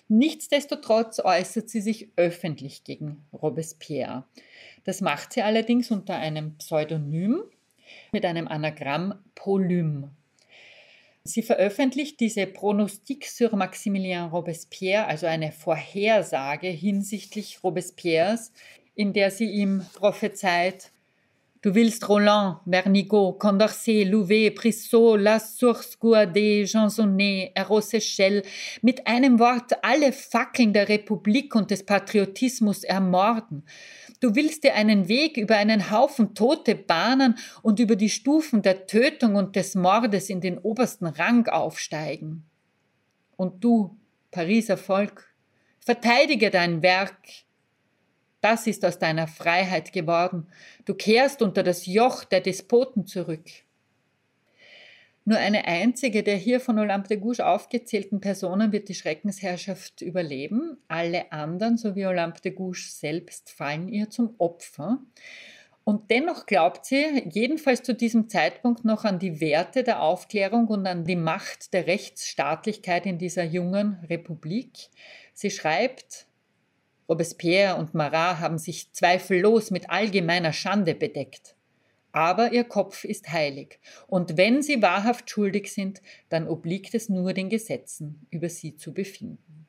Nichtsdestotrotz äußert sie sich öffentlich gegen Robespierre. Das macht sie allerdings unter einem Pseudonym mit einem Anagramm Polyme. Sie veröffentlicht diese Pronostic sur Maximilien Robespierre, also eine Vorhersage hinsichtlich Robespierres, in der sie ihm prophezeit, Du willst Roland, Vernigot, Condorcet, Louvet, Brissot, La Source, Guadet, Jansonnet, Rossechelle, mit einem Wort alle Fackeln der Republik und des Patriotismus ermorden. Du willst dir einen Weg über einen Haufen Tote bahnen und über die Stufen der Tötung und des Mordes in den obersten Rang aufsteigen. Und du, Pariser Volk, verteidige dein Werk. Das ist aus deiner Freiheit geworden. Du kehrst unter das Joch der Despoten zurück. Nur eine einzige der hier von Olympe de Gouges aufgezählten Personen wird die Schreckensherrschaft überleben. Alle anderen, so wie Olympe de Gouges selbst, fallen ihr zum Opfer. Und dennoch glaubt sie, jedenfalls zu diesem Zeitpunkt, noch an die Werte der Aufklärung und an die Macht der Rechtsstaatlichkeit in dieser jungen Republik. Sie schreibt, Robespierre und Marat haben sich zweifellos mit allgemeiner Schande bedeckt. Aber ihr Kopf ist heilig, und wenn sie wahrhaft schuldig sind, dann obliegt es nur den Gesetzen, über sie zu befinden.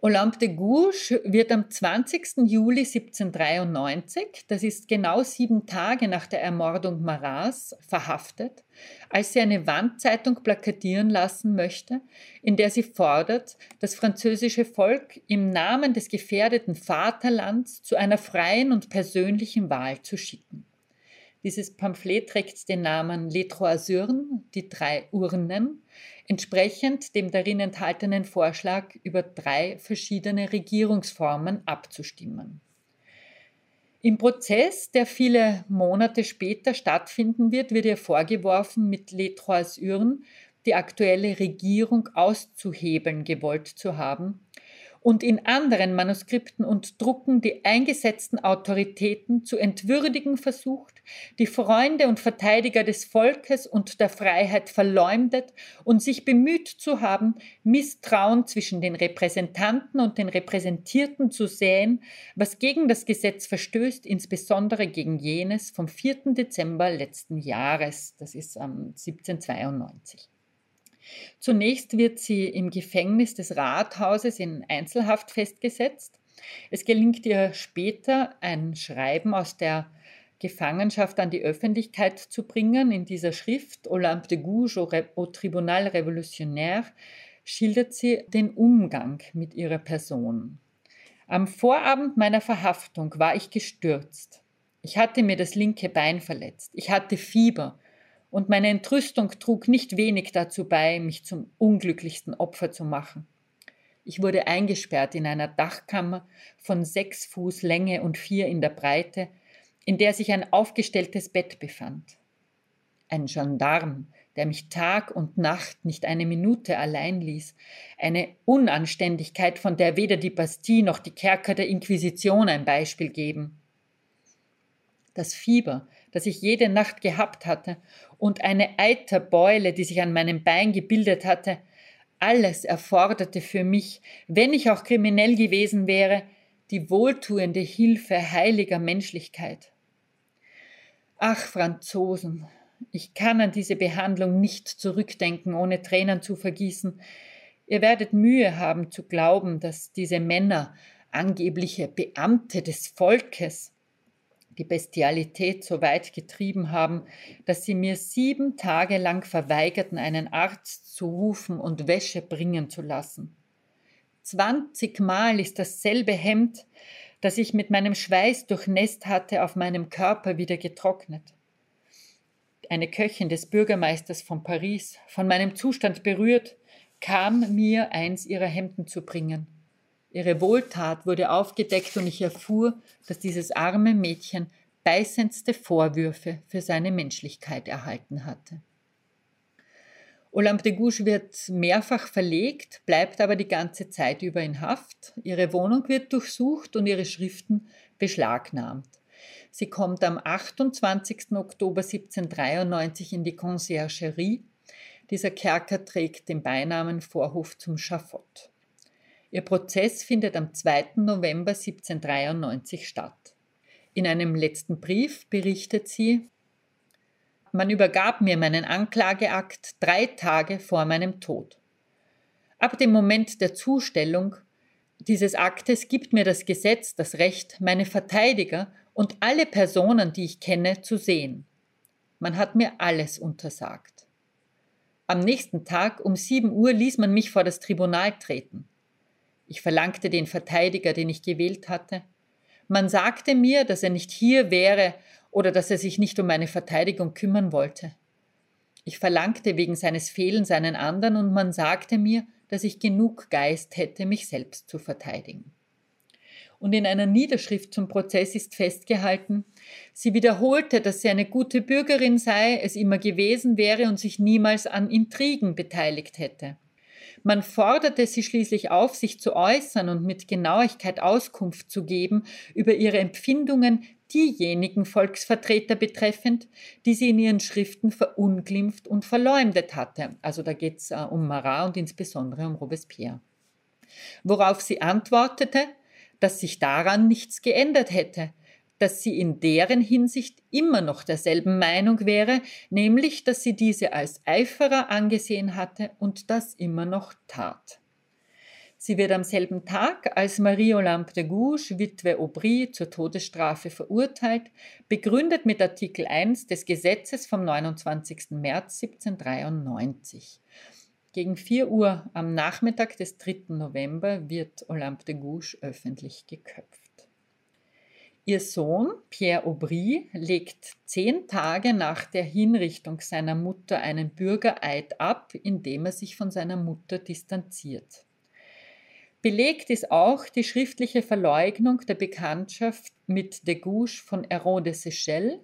Olympe de Gouges wird am 20. Juli 1793, das ist genau sieben Tage nach der Ermordung Marats, verhaftet, als sie eine Wandzeitung plakatieren lassen möchte, in der sie fordert, das französische Volk im Namen des gefährdeten Vaterlands zu einer freien und persönlichen Wahl zu schicken. Dieses Pamphlet trägt den Namen Les Trois Urnes, die drei Urnen, entsprechend dem darin enthaltenen Vorschlag, über drei verschiedene Regierungsformen abzustimmen. Im Prozess, der viele Monate später stattfinden wird, wird ihr vorgeworfen, mit Les Trois Urnes die aktuelle Regierung auszuhebeln gewollt zu haben und in anderen Manuskripten und Drucken die eingesetzten Autoritäten zu entwürdigen versucht, die Freunde und Verteidiger des Volkes und der Freiheit verleumdet und sich bemüht zu haben, Misstrauen zwischen den Repräsentanten und den Repräsentierten zu säen, was gegen das Gesetz verstößt, insbesondere gegen jenes vom 4. Dezember letzten Jahres, das ist am 1792. Zunächst wird sie im Gefängnis des Rathauses in Einzelhaft festgesetzt. Es gelingt ihr später, ein Schreiben aus der Gefangenschaft an die Öffentlichkeit zu bringen. In dieser Schrift Olympe de Gouges au, Tribunal Révolutionnaire schildert sie den Umgang mit ihrer Person. Am Vorabend meiner Verhaftung war ich gestürzt. Ich hatte mir das linke Bein verletzt. Ich hatte Fieber und meine Entrüstung trug nicht wenig dazu bei, mich zum unglücklichsten Opfer zu machen. Ich wurde eingesperrt in einer Dachkammer von sechs Fuß Länge und vier in der Breite, in der sich ein aufgestelltes Bett befand. Ein Gendarm, der mich Tag und Nacht nicht eine Minute allein ließ, eine Unanständigkeit, von der weder die Bastille noch die Kerker der Inquisition ein Beispiel geben. Das Fieber, das ich jede Nacht gehabt hatte, und eine Eiterbeule, die sich an meinem Bein gebildet hatte, alles erforderte für mich, wenn ich auch kriminell gewesen wäre, die wohltuende Hilfe heiliger Menschlichkeit. Ach, Franzosen, ich kann an diese Behandlung nicht zurückdenken, ohne Tränen zu vergießen. Ihr werdet Mühe haben zu glauben, dass diese Männer, angebliche Beamte des Volkes, die Bestialität so weit getrieben haben, dass sie mir sieben Tage lang verweigerten, einen Arzt zu rufen und Wäsche bringen zu lassen. Zwanzigmal ist dasselbe Hemd, das ich mit meinem Schweiß durchnässt hatte, auf meinem Körper wieder getrocknet. Eine Köchin des Bürgermeisters von Paris, von meinem Zustand berührt, kam mir eins ihrer Hemden zu bringen. Ihre Wohltat wurde aufgedeckt und ich erfuhr, dass dieses arme Mädchen beißendste Vorwürfe für seine Menschlichkeit erhalten hatte. Olympe de Gouges wird mehrfach verlegt, bleibt aber die ganze Zeit über in Haft. Ihre Wohnung wird durchsucht und ihre Schriften beschlagnahmt. Sie kommt am 28. Oktober 1793 in die Conciergerie. Dieser Kerker trägt den Beinamen Vorhof zum Schafott. Ihr Prozess findet am 2. November 1793 statt. In einem letzten Brief berichtet sie, man übergab mir meinen Anklageakt drei Tage vor meinem Tod. Ab dem Moment der Zustellung dieses Aktes gibt mir das Gesetz das Recht, meine Verteidiger und alle Personen, die ich kenne, zu sehen. Man hat mir alles untersagt. Am nächsten Tag um sieben Uhr ließ man mich vor das Tribunal treten. Ich verlangte den Verteidiger, den ich gewählt hatte. Man sagte mir, dass er nicht hier wäre oder dass er sich nicht um meine Verteidigung kümmern wollte. Ich verlangte wegen seines Fehlens einen anderen und man sagte mir, dass ich genug Geist hätte, mich selbst zu verteidigen. Und in einer Niederschrift zum Prozess ist festgehalten, sie wiederholte, dass sie eine gute Bürgerin sei, es immer gewesen wäre und sich niemals an Intrigen beteiligt hätte. Man forderte sie schließlich auf, sich zu äußern und mit Genauigkeit Auskunft zu geben über ihre Empfindungen, diejenigen Volksvertreter betreffend, die sie in ihren Schriften verunglimpft und verleumdet hatte. Also da geht es äh, um Marat und insbesondere um Robespierre. Worauf sie antwortete, dass sich daran nichts geändert hätte, dass sie in deren Hinsicht immer noch derselben Meinung wäre, nämlich dass sie diese als Eiferer angesehen hatte und das immer noch tat. Sie wird am selben Tag als Marie Olympe de Gouges, Witwe Aubry, zur Todesstrafe verurteilt, begründet mit Artikel 1 des Gesetzes vom 29. März 1793. Gegen 4 Uhr am Nachmittag des 3. November wird Olympe de Gouges öffentlich geköpft. Ihr Sohn Pierre Aubry legt zehn Tage nach der Hinrichtung seiner Mutter einen Bürgereid ab, indem er sich von seiner Mutter distanziert. Belegt ist auch die schriftliche Verleugnung der Bekanntschaft mit de Gouges von Hérault de Seychelles.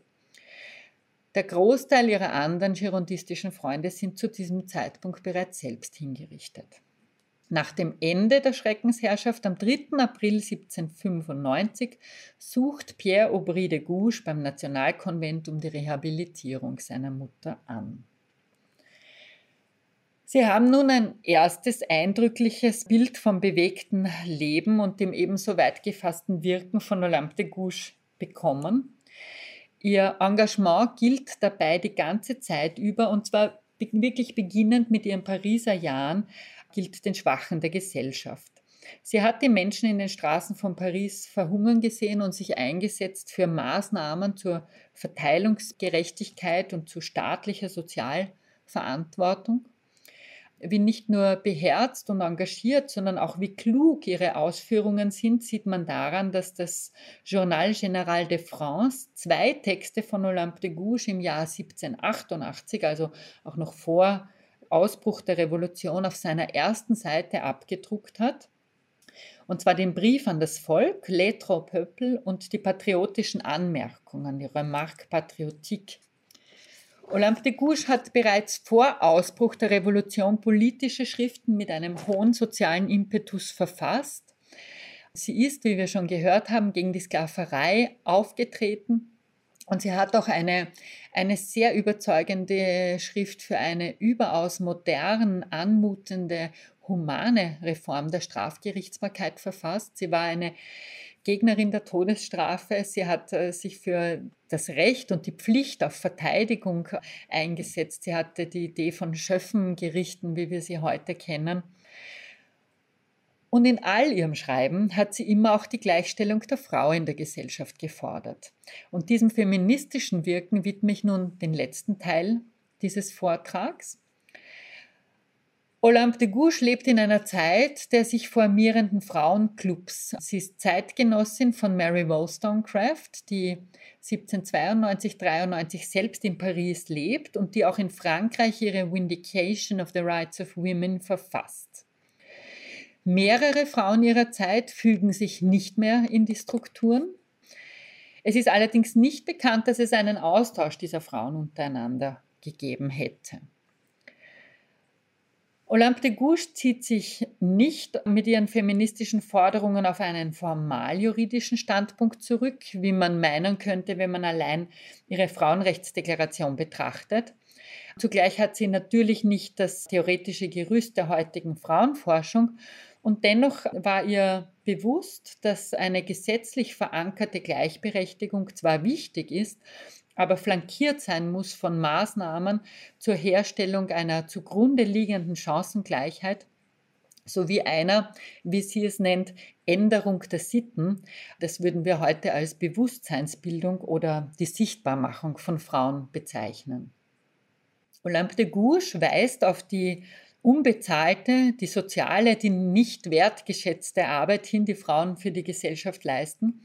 Der Großteil ihrer anderen girondistischen Freunde sind zu diesem Zeitpunkt bereits selbst hingerichtet. Nach dem Ende der Schreckensherrschaft am 3. April 1795 sucht Pierre Aubry de Gouges beim Nationalkonvent um die Rehabilitierung seiner Mutter an. Sie haben nun ein erstes eindrückliches Bild vom bewegten Leben und dem ebenso weit gefassten Wirken von Olympe de Gouges bekommen. Ihr Engagement gilt dabei die ganze Zeit über und zwar wirklich beginnend mit ihren Pariser Jahren gilt den Schwachen der Gesellschaft. Sie hat die Menschen in den Straßen von Paris verhungern gesehen und sich eingesetzt für Maßnahmen zur Verteilungsgerechtigkeit und zu staatlicher Sozialverantwortung wie nicht nur beherzt und engagiert, sondern auch wie klug ihre Ausführungen sind, sieht man daran, dass das Journal Général de France zwei Texte von Olympe de Gouges im Jahr 1788, also auch noch vor Ausbruch der Revolution, auf seiner ersten Seite abgedruckt hat. Und zwar den Brief an das Volk, Lettre Peuple und die patriotischen Anmerkungen, die Remarque patriotique Olympe de Gouges hat bereits vor Ausbruch der Revolution politische Schriften mit einem hohen sozialen Impetus verfasst. Sie ist, wie wir schon gehört haben, gegen die Sklaverei aufgetreten und sie hat auch eine, eine sehr überzeugende Schrift für eine überaus modern anmutende, humane Reform der Strafgerichtsbarkeit verfasst. Sie war eine Gegnerin der Todesstrafe. Sie hat äh, sich für das Recht und die Pflicht auf Verteidigung eingesetzt. Sie hatte die Idee von Schöffengerichten, wie wir sie heute kennen. Und in all ihrem Schreiben hat sie immer auch die Gleichstellung der Frau in der Gesellschaft gefordert. Und diesem feministischen Wirken widme ich nun den letzten Teil dieses Vortrags. Olympe de Gouges lebt in einer Zeit der sich formierenden Frauenclubs. Sie ist Zeitgenossin von Mary Wollstonecraft, die 1792-93 selbst in Paris lebt und die auch in Frankreich ihre Vindication of the Rights of Women verfasst. Mehrere Frauen ihrer Zeit fügen sich nicht mehr in die Strukturen. Es ist allerdings nicht bekannt, dass es einen Austausch dieser Frauen untereinander gegeben hätte. Olympe de Gouges zieht sich nicht mit ihren feministischen Forderungen auf einen formal juridischen Standpunkt zurück, wie man meinen könnte, wenn man allein ihre Frauenrechtsdeklaration betrachtet. Zugleich hat sie natürlich nicht das theoretische Gerüst der heutigen Frauenforschung und dennoch war ihr bewusst, dass eine gesetzlich verankerte Gleichberechtigung zwar wichtig ist, aber flankiert sein muss von Maßnahmen zur Herstellung einer zugrunde liegenden Chancengleichheit sowie einer, wie sie es nennt, Änderung der Sitten. Das würden wir heute als Bewusstseinsbildung oder die Sichtbarmachung von Frauen bezeichnen. Olympe de Gouges weist auf die unbezahlte, die soziale, die nicht wertgeschätzte Arbeit hin, die Frauen für die Gesellschaft leisten.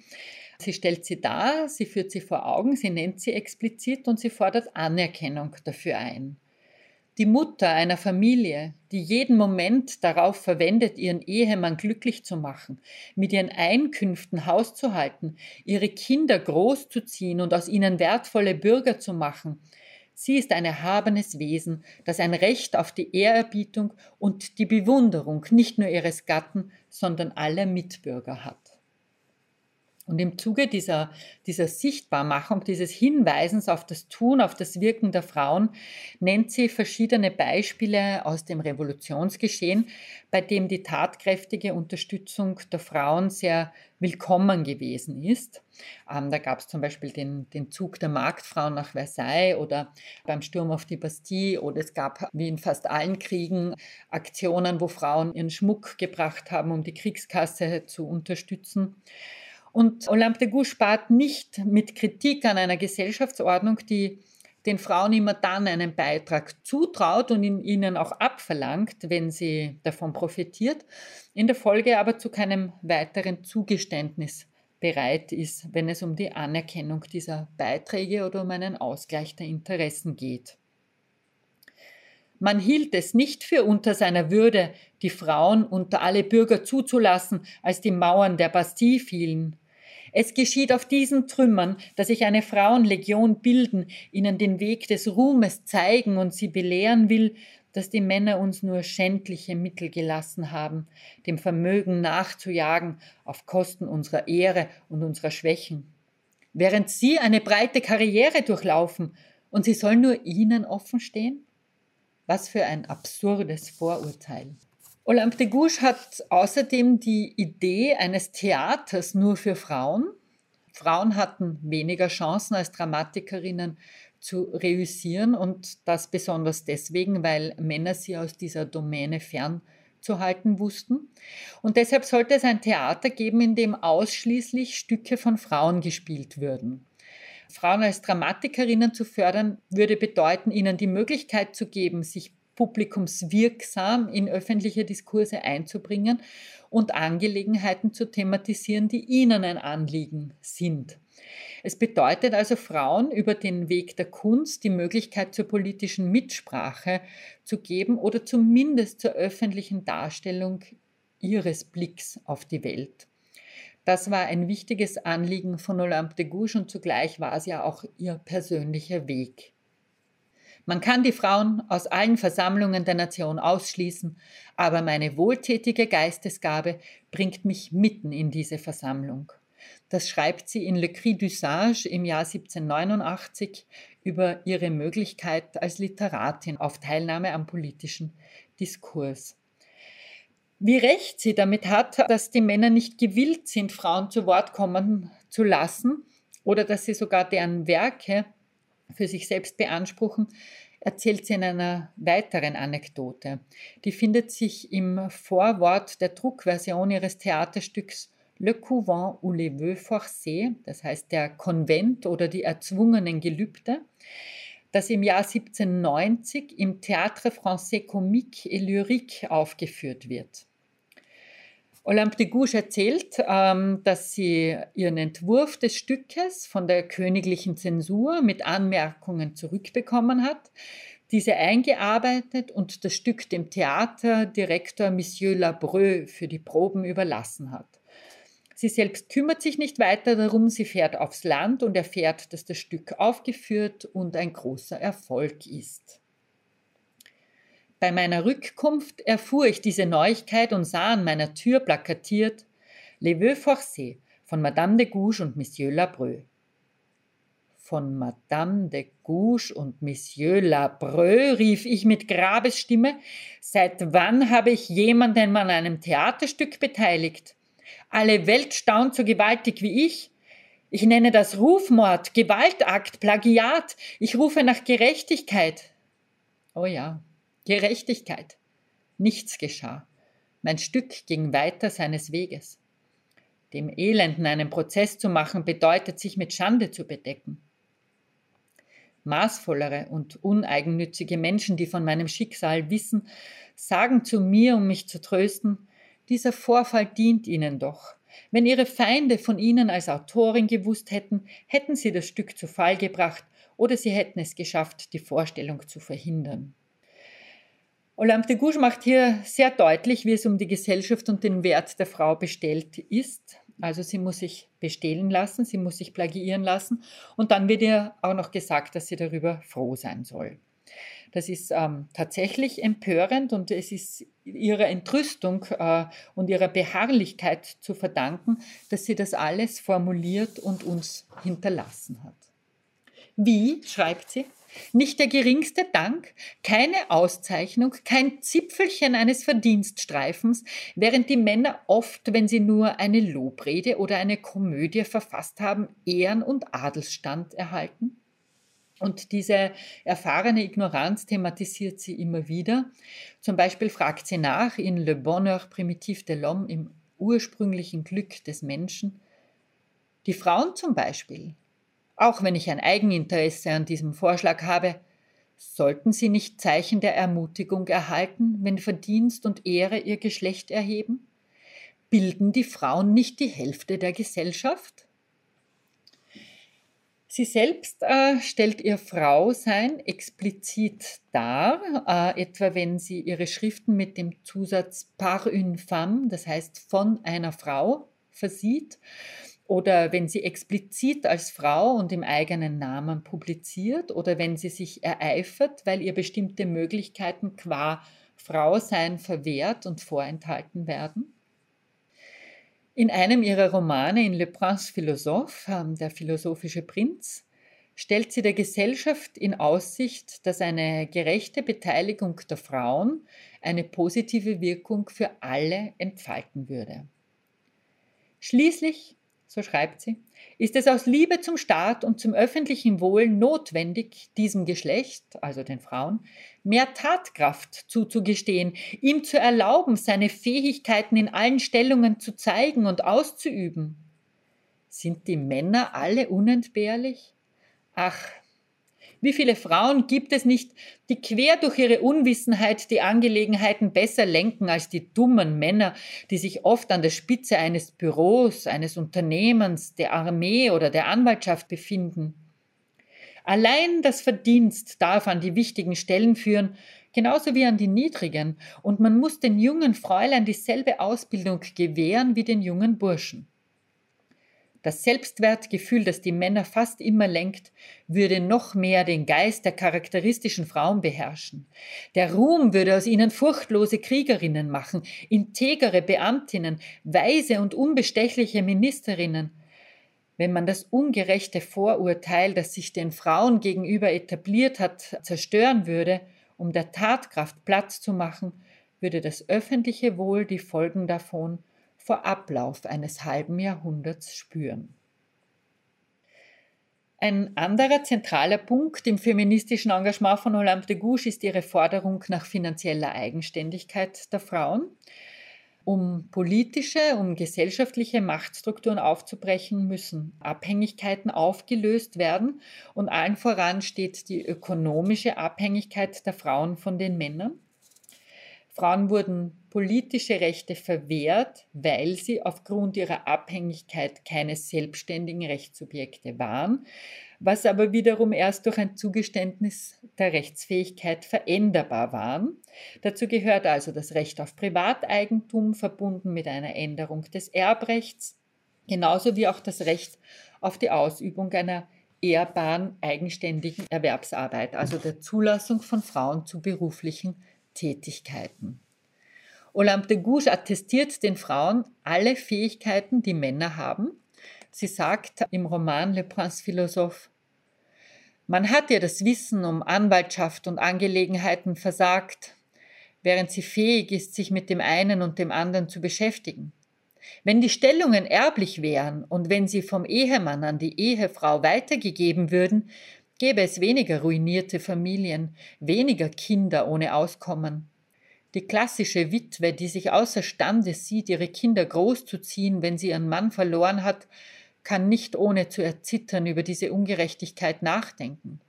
Sie stellt sie dar, sie führt sie vor Augen, sie nennt sie explizit und sie fordert Anerkennung dafür ein. Die Mutter einer Familie, die jeden Moment darauf verwendet, ihren Ehemann glücklich zu machen, mit ihren Einkünften Haus zu halten, ihre Kinder großzuziehen und aus ihnen wertvolle Bürger zu machen, sie ist ein erhabenes Wesen, das ein Recht auf die Ehrerbietung und die Bewunderung nicht nur ihres Gatten, sondern aller Mitbürger hat. Und im Zuge dieser, dieser Sichtbarmachung, dieses Hinweisens auf das Tun, auf das Wirken der Frauen, nennt sie verschiedene Beispiele aus dem Revolutionsgeschehen, bei dem die tatkräftige Unterstützung der Frauen sehr willkommen gewesen ist. Ähm, da gab es zum Beispiel den, den Zug der Marktfrauen nach Versailles oder beim Sturm auf die Bastille oder es gab wie in fast allen Kriegen Aktionen, wo Frauen ihren Schmuck gebracht haben, um die Kriegskasse zu unterstützen. Und Olympe de Gouges spart nicht mit Kritik an einer Gesellschaftsordnung, die den Frauen immer dann einen Beitrag zutraut und ihn ihnen auch abverlangt, wenn sie davon profitiert, in der Folge aber zu keinem weiteren Zugeständnis bereit ist, wenn es um die Anerkennung dieser Beiträge oder um einen Ausgleich der Interessen geht. Man hielt es nicht für unter seiner Würde, die Frauen unter alle Bürger zuzulassen, als die Mauern der Bastille fielen. Es geschieht auf diesen Trümmern, dass ich eine Frauenlegion bilden, ihnen den Weg des Ruhmes zeigen und sie belehren will, dass die Männer uns nur schändliche Mittel gelassen haben, dem Vermögen nachzujagen auf Kosten unserer Ehre und unserer Schwächen. Während sie eine breite Karriere durchlaufen und sie soll nur ihnen offen stehen? Was für ein absurdes Vorurteil. Olympe de Gouges hat außerdem die Idee eines Theaters nur für Frauen. Frauen hatten weniger Chancen als Dramatikerinnen zu reüssieren und das besonders deswegen, weil Männer sie aus dieser Domäne fernzuhalten wussten. Und deshalb sollte es ein Theater geben, in dem ausschließlich Stücke von Frauen gespielt würden. Frauen als Dramatikerinnen zu fördern, würde bedeuten, ihnen die Möglichkeit zu geben, sich publikumswirksam in öffentliche Diskurse einzubringen und Angelegenheiten zu thematisieren, die ihnen ein Anliegen sind. Es bedeutet also Frauen über den Weg der Kunst die Möglichkeit zur politischen Mitsprache zu geben oder zumindest zur öffentlichen Darstellung ihres Blicks auf die Welt. Das war ein wichtiges Anliegen von Olympe de Gouges und zugleich war es ja auch ihr persönlicher Weg. Man kann die Frauen aus allen Versammlungen der Nation ausschließen, aber meine wohltätige Geistesgabe bringt mich mitten in diese Versammlung. Das schreibt sie in Le Cri du Sage im Jahr 1789 über ihre Möglichkeit als Literatin auf Teilnahme am politischen Diskurs. Wie recht sie damit hat, dass die Männer nicht gewillt sind, Frauen zu Wort kommen zu lassen oder dass sie sogar deren Werke für sich selbst beanspruchen, erzählt sie in einer weiteren Anekdote. Die findet sich im Vorwort der Druckversion ihres Theaterstücks Le Couvent ou les Vœux Forcés, das heißt der Konvent oder die erzwungenen Gelübde, das im Jahr 1790 im Théâtre Français Comique et Lyrique aufgeführt wird. Olympe de Gouges erzählt, ähm, dass sie ihren Entwurf des Stückes von der königlichen Zensur mit Anmerkungen zurückbekommen hat, diese eingearbeitet und das Stück dem Theaterdirektor Monsieur Labreux für die Proben überlassen hat. Sie selbst kümmert sich nicht weiter darum, sie fährt aufs Land und erfährt, dass das Stück aufgeführt und ein großer Erfolg ist. Bei meiner Rückkunft erfuhr ich diese Neuigkeit und sah an meiner Tür plakatiert Les Vœux forcés von Madame de Gouges und Monsieur Labreux. Von Madame de Gouges und Monsieur Labreux, rief ich mit Grabesstimme. Seit wann habe ich jemanden an einem Theaterstück beteiligt? Alle Welt staunt so gewaltig wie ich. Ich nenne das Rufmord, Gewaltakt, Plagiat. Ich rufe nach Gerechtigkeit. Oh ja, Gerechtigkeit. Nichts geschah. Mein Stück ging weiter seines Weges. Dem Elenden einen Prozess zu machen, bedeutet, sich mit Schande zu bedecken. Maßvollere und uneigennützige Menschen, die von meinem Schicksal wissen, sagen zu mir, um mich zu trösten, dieser Vorfall dient ihnen doch. Wenn ihre Feinde von ihnen als Autorin gewusst hätten, hätten sie das Stück zu Fall gebracht oder sie hätten es geschafft, die Vorstellung zu verhindern. Olympe de Gouges macht hier sehr deutlich, wie es um die Gesellschaft und den Wert der Frau bestellt ist. Also sie muss sich bestehlen lassen, sie muss sich plagiieren lassen und dann wird ihr auch noch gesagt, dass sie darüber froh sein soll. Das ist ähm, tatsächlich empörend und es ist ihrer Entrüstung äh, und ihrer Beharrlichkeit zu verdanken, dass sie das alles formuliert und uns hinterlassen hat. Wie, schreibt sie, nicht der geringste Dank, keine Auszeichnung, kein Zipfelchen eines Verdienststreifens, während die Männer oft, wenn sie nur eine Lobrede oder eine Komödie verfasst haben, Ehren und Adelsstand erhalten? Und diese erfahrene Ignoranz thematisiert sie immer wieder. Zum Beispiel fragt sie nach in Le Bonheur primitif de l'homme, im ursprünglichen Glück des Menschen. Die Frauen zum Beispiel, auch wenn ich ein Eigeninteresse an diesem Vorschlag habe, sollten sie nicht Zeichen der Ermutigung erhalten, wenn Verdienst und Ehre ihr Geschlecht erheben? Bilden die Frauen nicht die Hälfte der Gesellschaft? Sie selbst äh, stellt ihr Frausein explizit dar, äh, etwa wenn sie ihre Schriften mit dem Zusatz par une femme, das heißt von einer Frau, versieht oder wenn sie explizit als Frau und im eigenen Namen publiziert oder wenn sie sich ereifert, weil ihr bestimmte Möglichkeiten qua Frausein verwehrt und vorenthalten werden. In einem ihrer Romane, in Le Prince Philosophe, ähm, der philosophische Prinz, stellt sie der Gesellschaft in Aussicht, dass eine gerechte Beteiligung der Frauen eine positive Wirkung für alle entfalten würde. Schließlich so schreibt sie, ist es aus Liebe zum Staat und zum öffentlichen Wohl notwendig, diesem Geschlecht, also den Frauen, mehr Tatkraft zuzugestehen, ihm zu erlauben, seine Fähigkeiten in allen Stellungen zu zeigen und auszuüben. Sind die Männer alle unentbehrlich? Ach, wie viele Frauen gibt es nicht, die quer durch ihre Unwissenheit die Angelegenheiten besser lenken als die dummen Männer, die sich oft an der Spitze eines Büros, eines Unternehmens, der Armee oder der Anwaltschaft befinden? Allein das Verdienst darf an die wichtigen Stellen führen, genauso wie an die niedrigen, und man muss den jungen Fräulein dieselbe Ausbildung gewähren wie den jungen Burschen. Das Selbstwertgefühl, das die Männer fast immer lenkt, würde noch mehr den Geist der charakteristischen Frauen beherrschen. Der Ruhm würde aus ihnen furchtlose Kriegerinnen machen, integere Beamtinnen, weise und unbestechliche Ministerinnen. Wenn man das ungerechte Vorurteil, das sich den Frauen gegenüber etabliert hat, zerstören würde, um der Tatkraft Platz zu machen, würde das öffentliche Wohl die Folgen davon vor Ablauf eines halben Jahrhunderts spüren. Ein anderer zentraler Punkt im feministischen Engagement von Olympe de Gouges ist ihre Forderung nach finanzieller Eigenständigkeit der Frauen. Um politische, um gesellschaftliche Machtstrukturen aufzubrechen, müssen Abhängigkeiten aufgelöst werden und allen voran steht die ökonomische Abhängigkeit der Frauen von den Männern. Frauen wurden politische Rechte verwehrt, weil sie aufgrund ihrer Abhängigkeit keine selbstständigen Rechtssubjekte waren, was aber wiederum erst durch ein Zugeständnis der Rechtsfähigkeit veränderbar waren. Dazu gehört also das Recht auf Privateigentum verbunden mit einer Änderung des Erbrechts, genauso wie auch das Recht auf die Ausübung einer ehrbaren, eigenständigen Erwerbsarbeit, also der Zulassung von Frauen zu beruflichen Tätigkeiten. Olympe de Gouges attestiert den Frauen alle Fähigkeiten, die Männer haben. Sie sagt im Roman Le Prince Philosophe, man hat ihr das Wissen um Anwaltschaft und Angelegenheiten versagt, während sie fähig ist, sich mit dem einen und dem anderen zu beschäftigen. Wenn die Stellungen erblich wären und wenn sie vom Ehemann an die Ehefrau weitergegeben würden, gäbe es weniger ruinierte Familien, weniger Kinder ohne Auskommen. Die klassische Witwe, die sich außerstande sieht, ihre Kinder großzuziehen, wenn sie ihren Mann verloren hat, kann nicht ohne zu erzittern über diese Ungerechtigkeit nachdenken.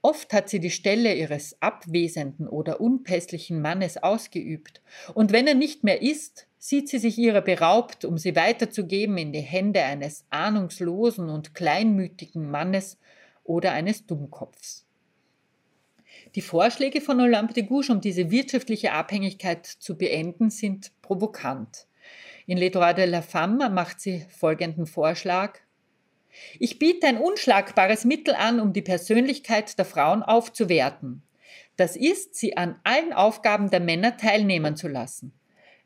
Oft hat sie die Stelle ihres abwesenden oder unpässlichen Mannes ausgeübt, und wenn er nicht mehr ist, sieht sie sich ihrer beraubt, um sie weiterzugeben in die Hände eines ahnungslosen und kleinmütigen Mannes, oder eines Dummkopfs. Die Vorschläge von Olympe de Gouges, um diese wirtschaftliche Abhängigkeit zu beenden, sind provokant. In Droits de la Femme macht sie folgenden Vorschlag. Ich biete ein unschlagbares Mittel an, um die Persönlichkeit der Frauen aufzuwerten. Das ist, sie an allen Aufgaben der Männer teilnehmen zu lassen.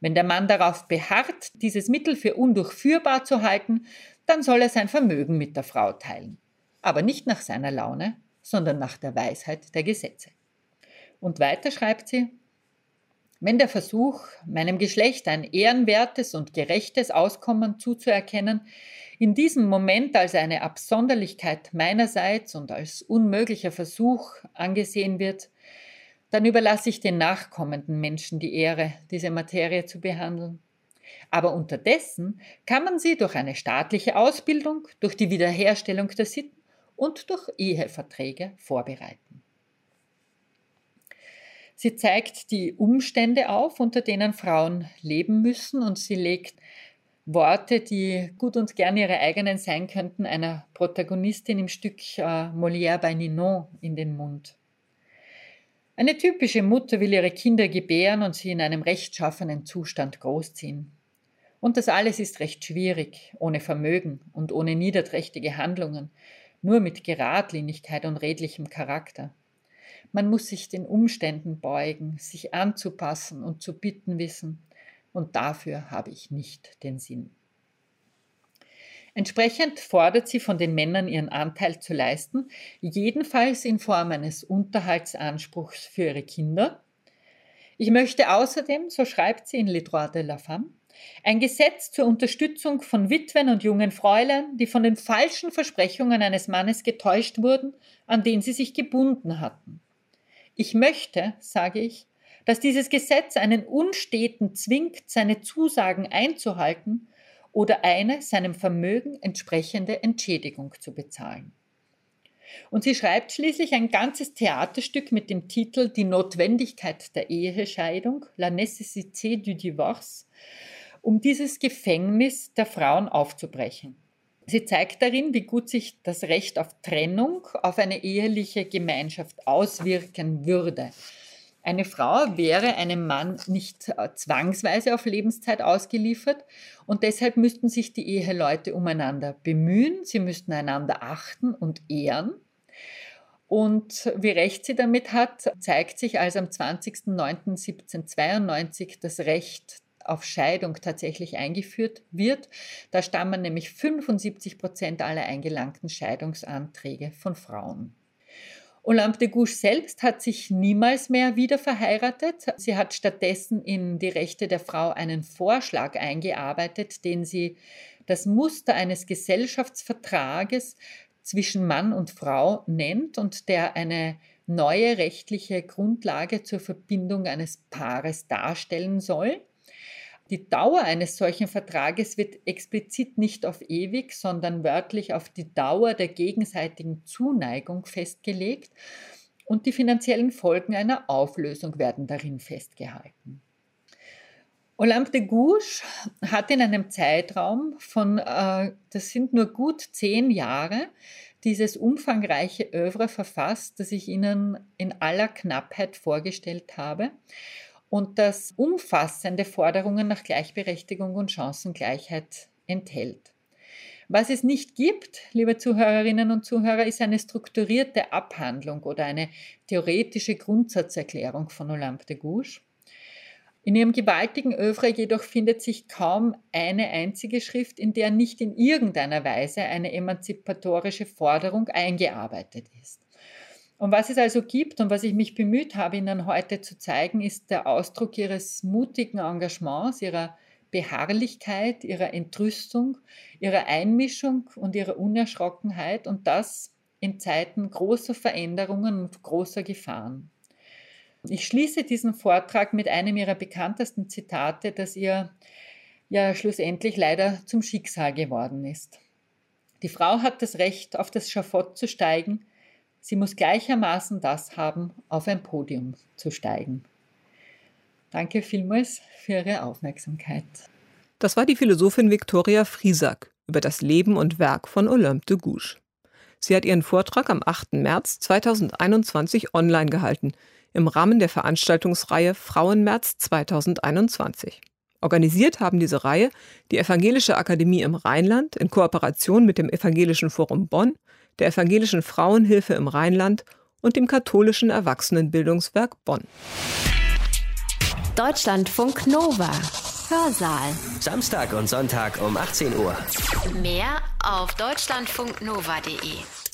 Wenn der Mann darauf beharrt, dieses Mittel für undurchführbar zu halten, dann soll er sein Vermögen mit der Frau teilen. Aber nicht nach seiner Laune, sondern nach der Weisheit der Gesetze. Und weiter schreibt sie, wenn der Versuch, meinem Geschlecht ein ehrenwertes und gerechtes Auskommen zuzuerkennen, in diesem Moment als eine Absonderlichkeit meinerseits und als unmöglicher Versuch angesehen wird, dann überlasse ich den nachkommenden Menschen die Ehre, diese Materie zu behandeln. Aber unterdessen kann man sie durch eine staatliche Ausbildung, durch die Wiederherstellung der Sitten und durch Eheverträge vorbereiten. Sie zeigt die Umstände auf, unter denen Frauen leben müssen und sie legt Worte, die gut und gern ihre eigenen sein könnten, einer Protagonistin im Stück äh, Molière bei Ninon in den Mund. Eine typische Mutter will ihre Kinder gebären und sie in einem rechtschaffenen Zustand großziehen. Und das alles ist recht schwierig, ohne Vermögen und ohne niederträchtige Handlungen, nur mit Geradlinigkeit und redlichem Charakter. Man muss sich den Umständen beugen, sich anzupassen und zu bitten wissen. Und dafür habe ich nicht den Sinn. Entsprechend fordert sie von den Männern ihren Anteil zu leisten, jedenfalls in Form eines Unterhaltsanspruchs für ihre Kinder. Ich möchte außerdem, so schreibt sie in Les Droits de la Femme, ein Gesetz zur Unterstützung von Witwen und jungen Fräulein, die von den falschen Versprechungen eines Mannes getäuscht wurden, an den sie sich gebunden hatten. Ich möchte, sage ich, dass dieses Gesetz einen Unsteten zwingt, seine Zusagen einzuhalten oder eine seinem Vermögen entsprechende Entschädigung zu bezahlen. Und sie schreibt schließlich ein ganzes Theaterstück mit dem Titel Die Notwendigkeit der Ehescheidung, La nécessité du divorce, um dieses Gefängnis der Frauen aufzubrechen. Sie zeigt darin, wie gut sich das Recht auf Trennung auf eine eheliche Gemeinschaft auswirken würde. Eine Frau wäre einem Mann nicht äh, zwangsweise auf Lebenszeit ausgeliefert und deshalb müssten sich die Eheleute umeinander bemühen, sie müssten einander achten und ehren. Und wie recht sie damit hat, zeigt sich, als am 20.09.1792 das Recht auf Scheidung tatsächlich eingeführt wird. Da stammen nämlich 75 Prozent aller eingelangten Scheidungsanträge von Frauen. Olympe de Gouges selbst hat sich niemals mehr wieder verheiratet. Sie hat stattdessen in die Rechte der Frau einen Vorschlag eingearbeitet, den sie das Muster eines Gesellschaftsvertrages zwischen Mann und Frau nennt und der eine neue rechtliche Grundlage zur Verbindung eines Paares darstellen soll. Die Dauer eines solchen Vertrages wird explizit nicht auf ewig, sondern wörtlich auf die Dauer der gegenseitigen Zuneigung festgelegt und die finanziellen Folgen einer Auflösung werden darin festgehalten. Olympe de Gouges hat in einem Zeitraum von, äh, das sind nur gut zehn Jahre, dieses umfangreiche Övre verfasst, das ich Ihnen in aller Knappheit vorgestellt habe und das umfassende Forderungen nach Gleichberechtigung und Chancengleichheit enthält. Was es nicht gibt, liebe Zuhörerinnen und Zuhörer, ist eine strukturierte Abhandlung oder eine theoretische Grundsatzerklärung von Olympe de Gouges. In ihrem gewaltigen Övre jedoch findet sich kaum eine einzige Schrift, in der nicht in irgendeiner Weise eine emanzipatorische Forderung eingearbeitet ist. Und was es also gibt und was ich mich bemüht habe, Ihnen heute zu zeigen, ist der Ausdruck Ihres mutigen Engagements, Ihrer Beharrlichkeit, Ihrer Entrüstung, Ihrer Einmischung und Ihrer Unerschrockenheit und das in Zeiten großer Veränderungen und großer Gefahren. Ich schließe diesen Vortrag mit einem Ihrer bekanntesten Zitate, das ihr ja schlussendlich leider zum Schicksal geworden ist. Die Frau hat das Recht, auf das Schafott zu steigen, Sie muss gleichermaßen das haben, auf ein Podium zu steigen. Danke vielmals für Ihre Aufmerksamkeit. Das war die Philosophin Viktoria Friesack über das Leben und Werk von Olympe de Gouges. Sie hat ihren Vortrag am 8. März 2021 online gehalten, im Rahmen der Veranstaltungsreihe Frauenmärz 2021. Organisiert haben diese Reihe die Evangelische Akademie im Rheinland in Kooperation mit dem Evangelischen Forum Bonn der Evangelischen Frauenhilfe im Rheinland und dem katholischen Erwachsenenbildungswerk Bonn. Deutschlandfunk Nova. Hörsaal. Samstag und Sonntag um 18 Uhr. Mehr auf deutschlandfunknova.de.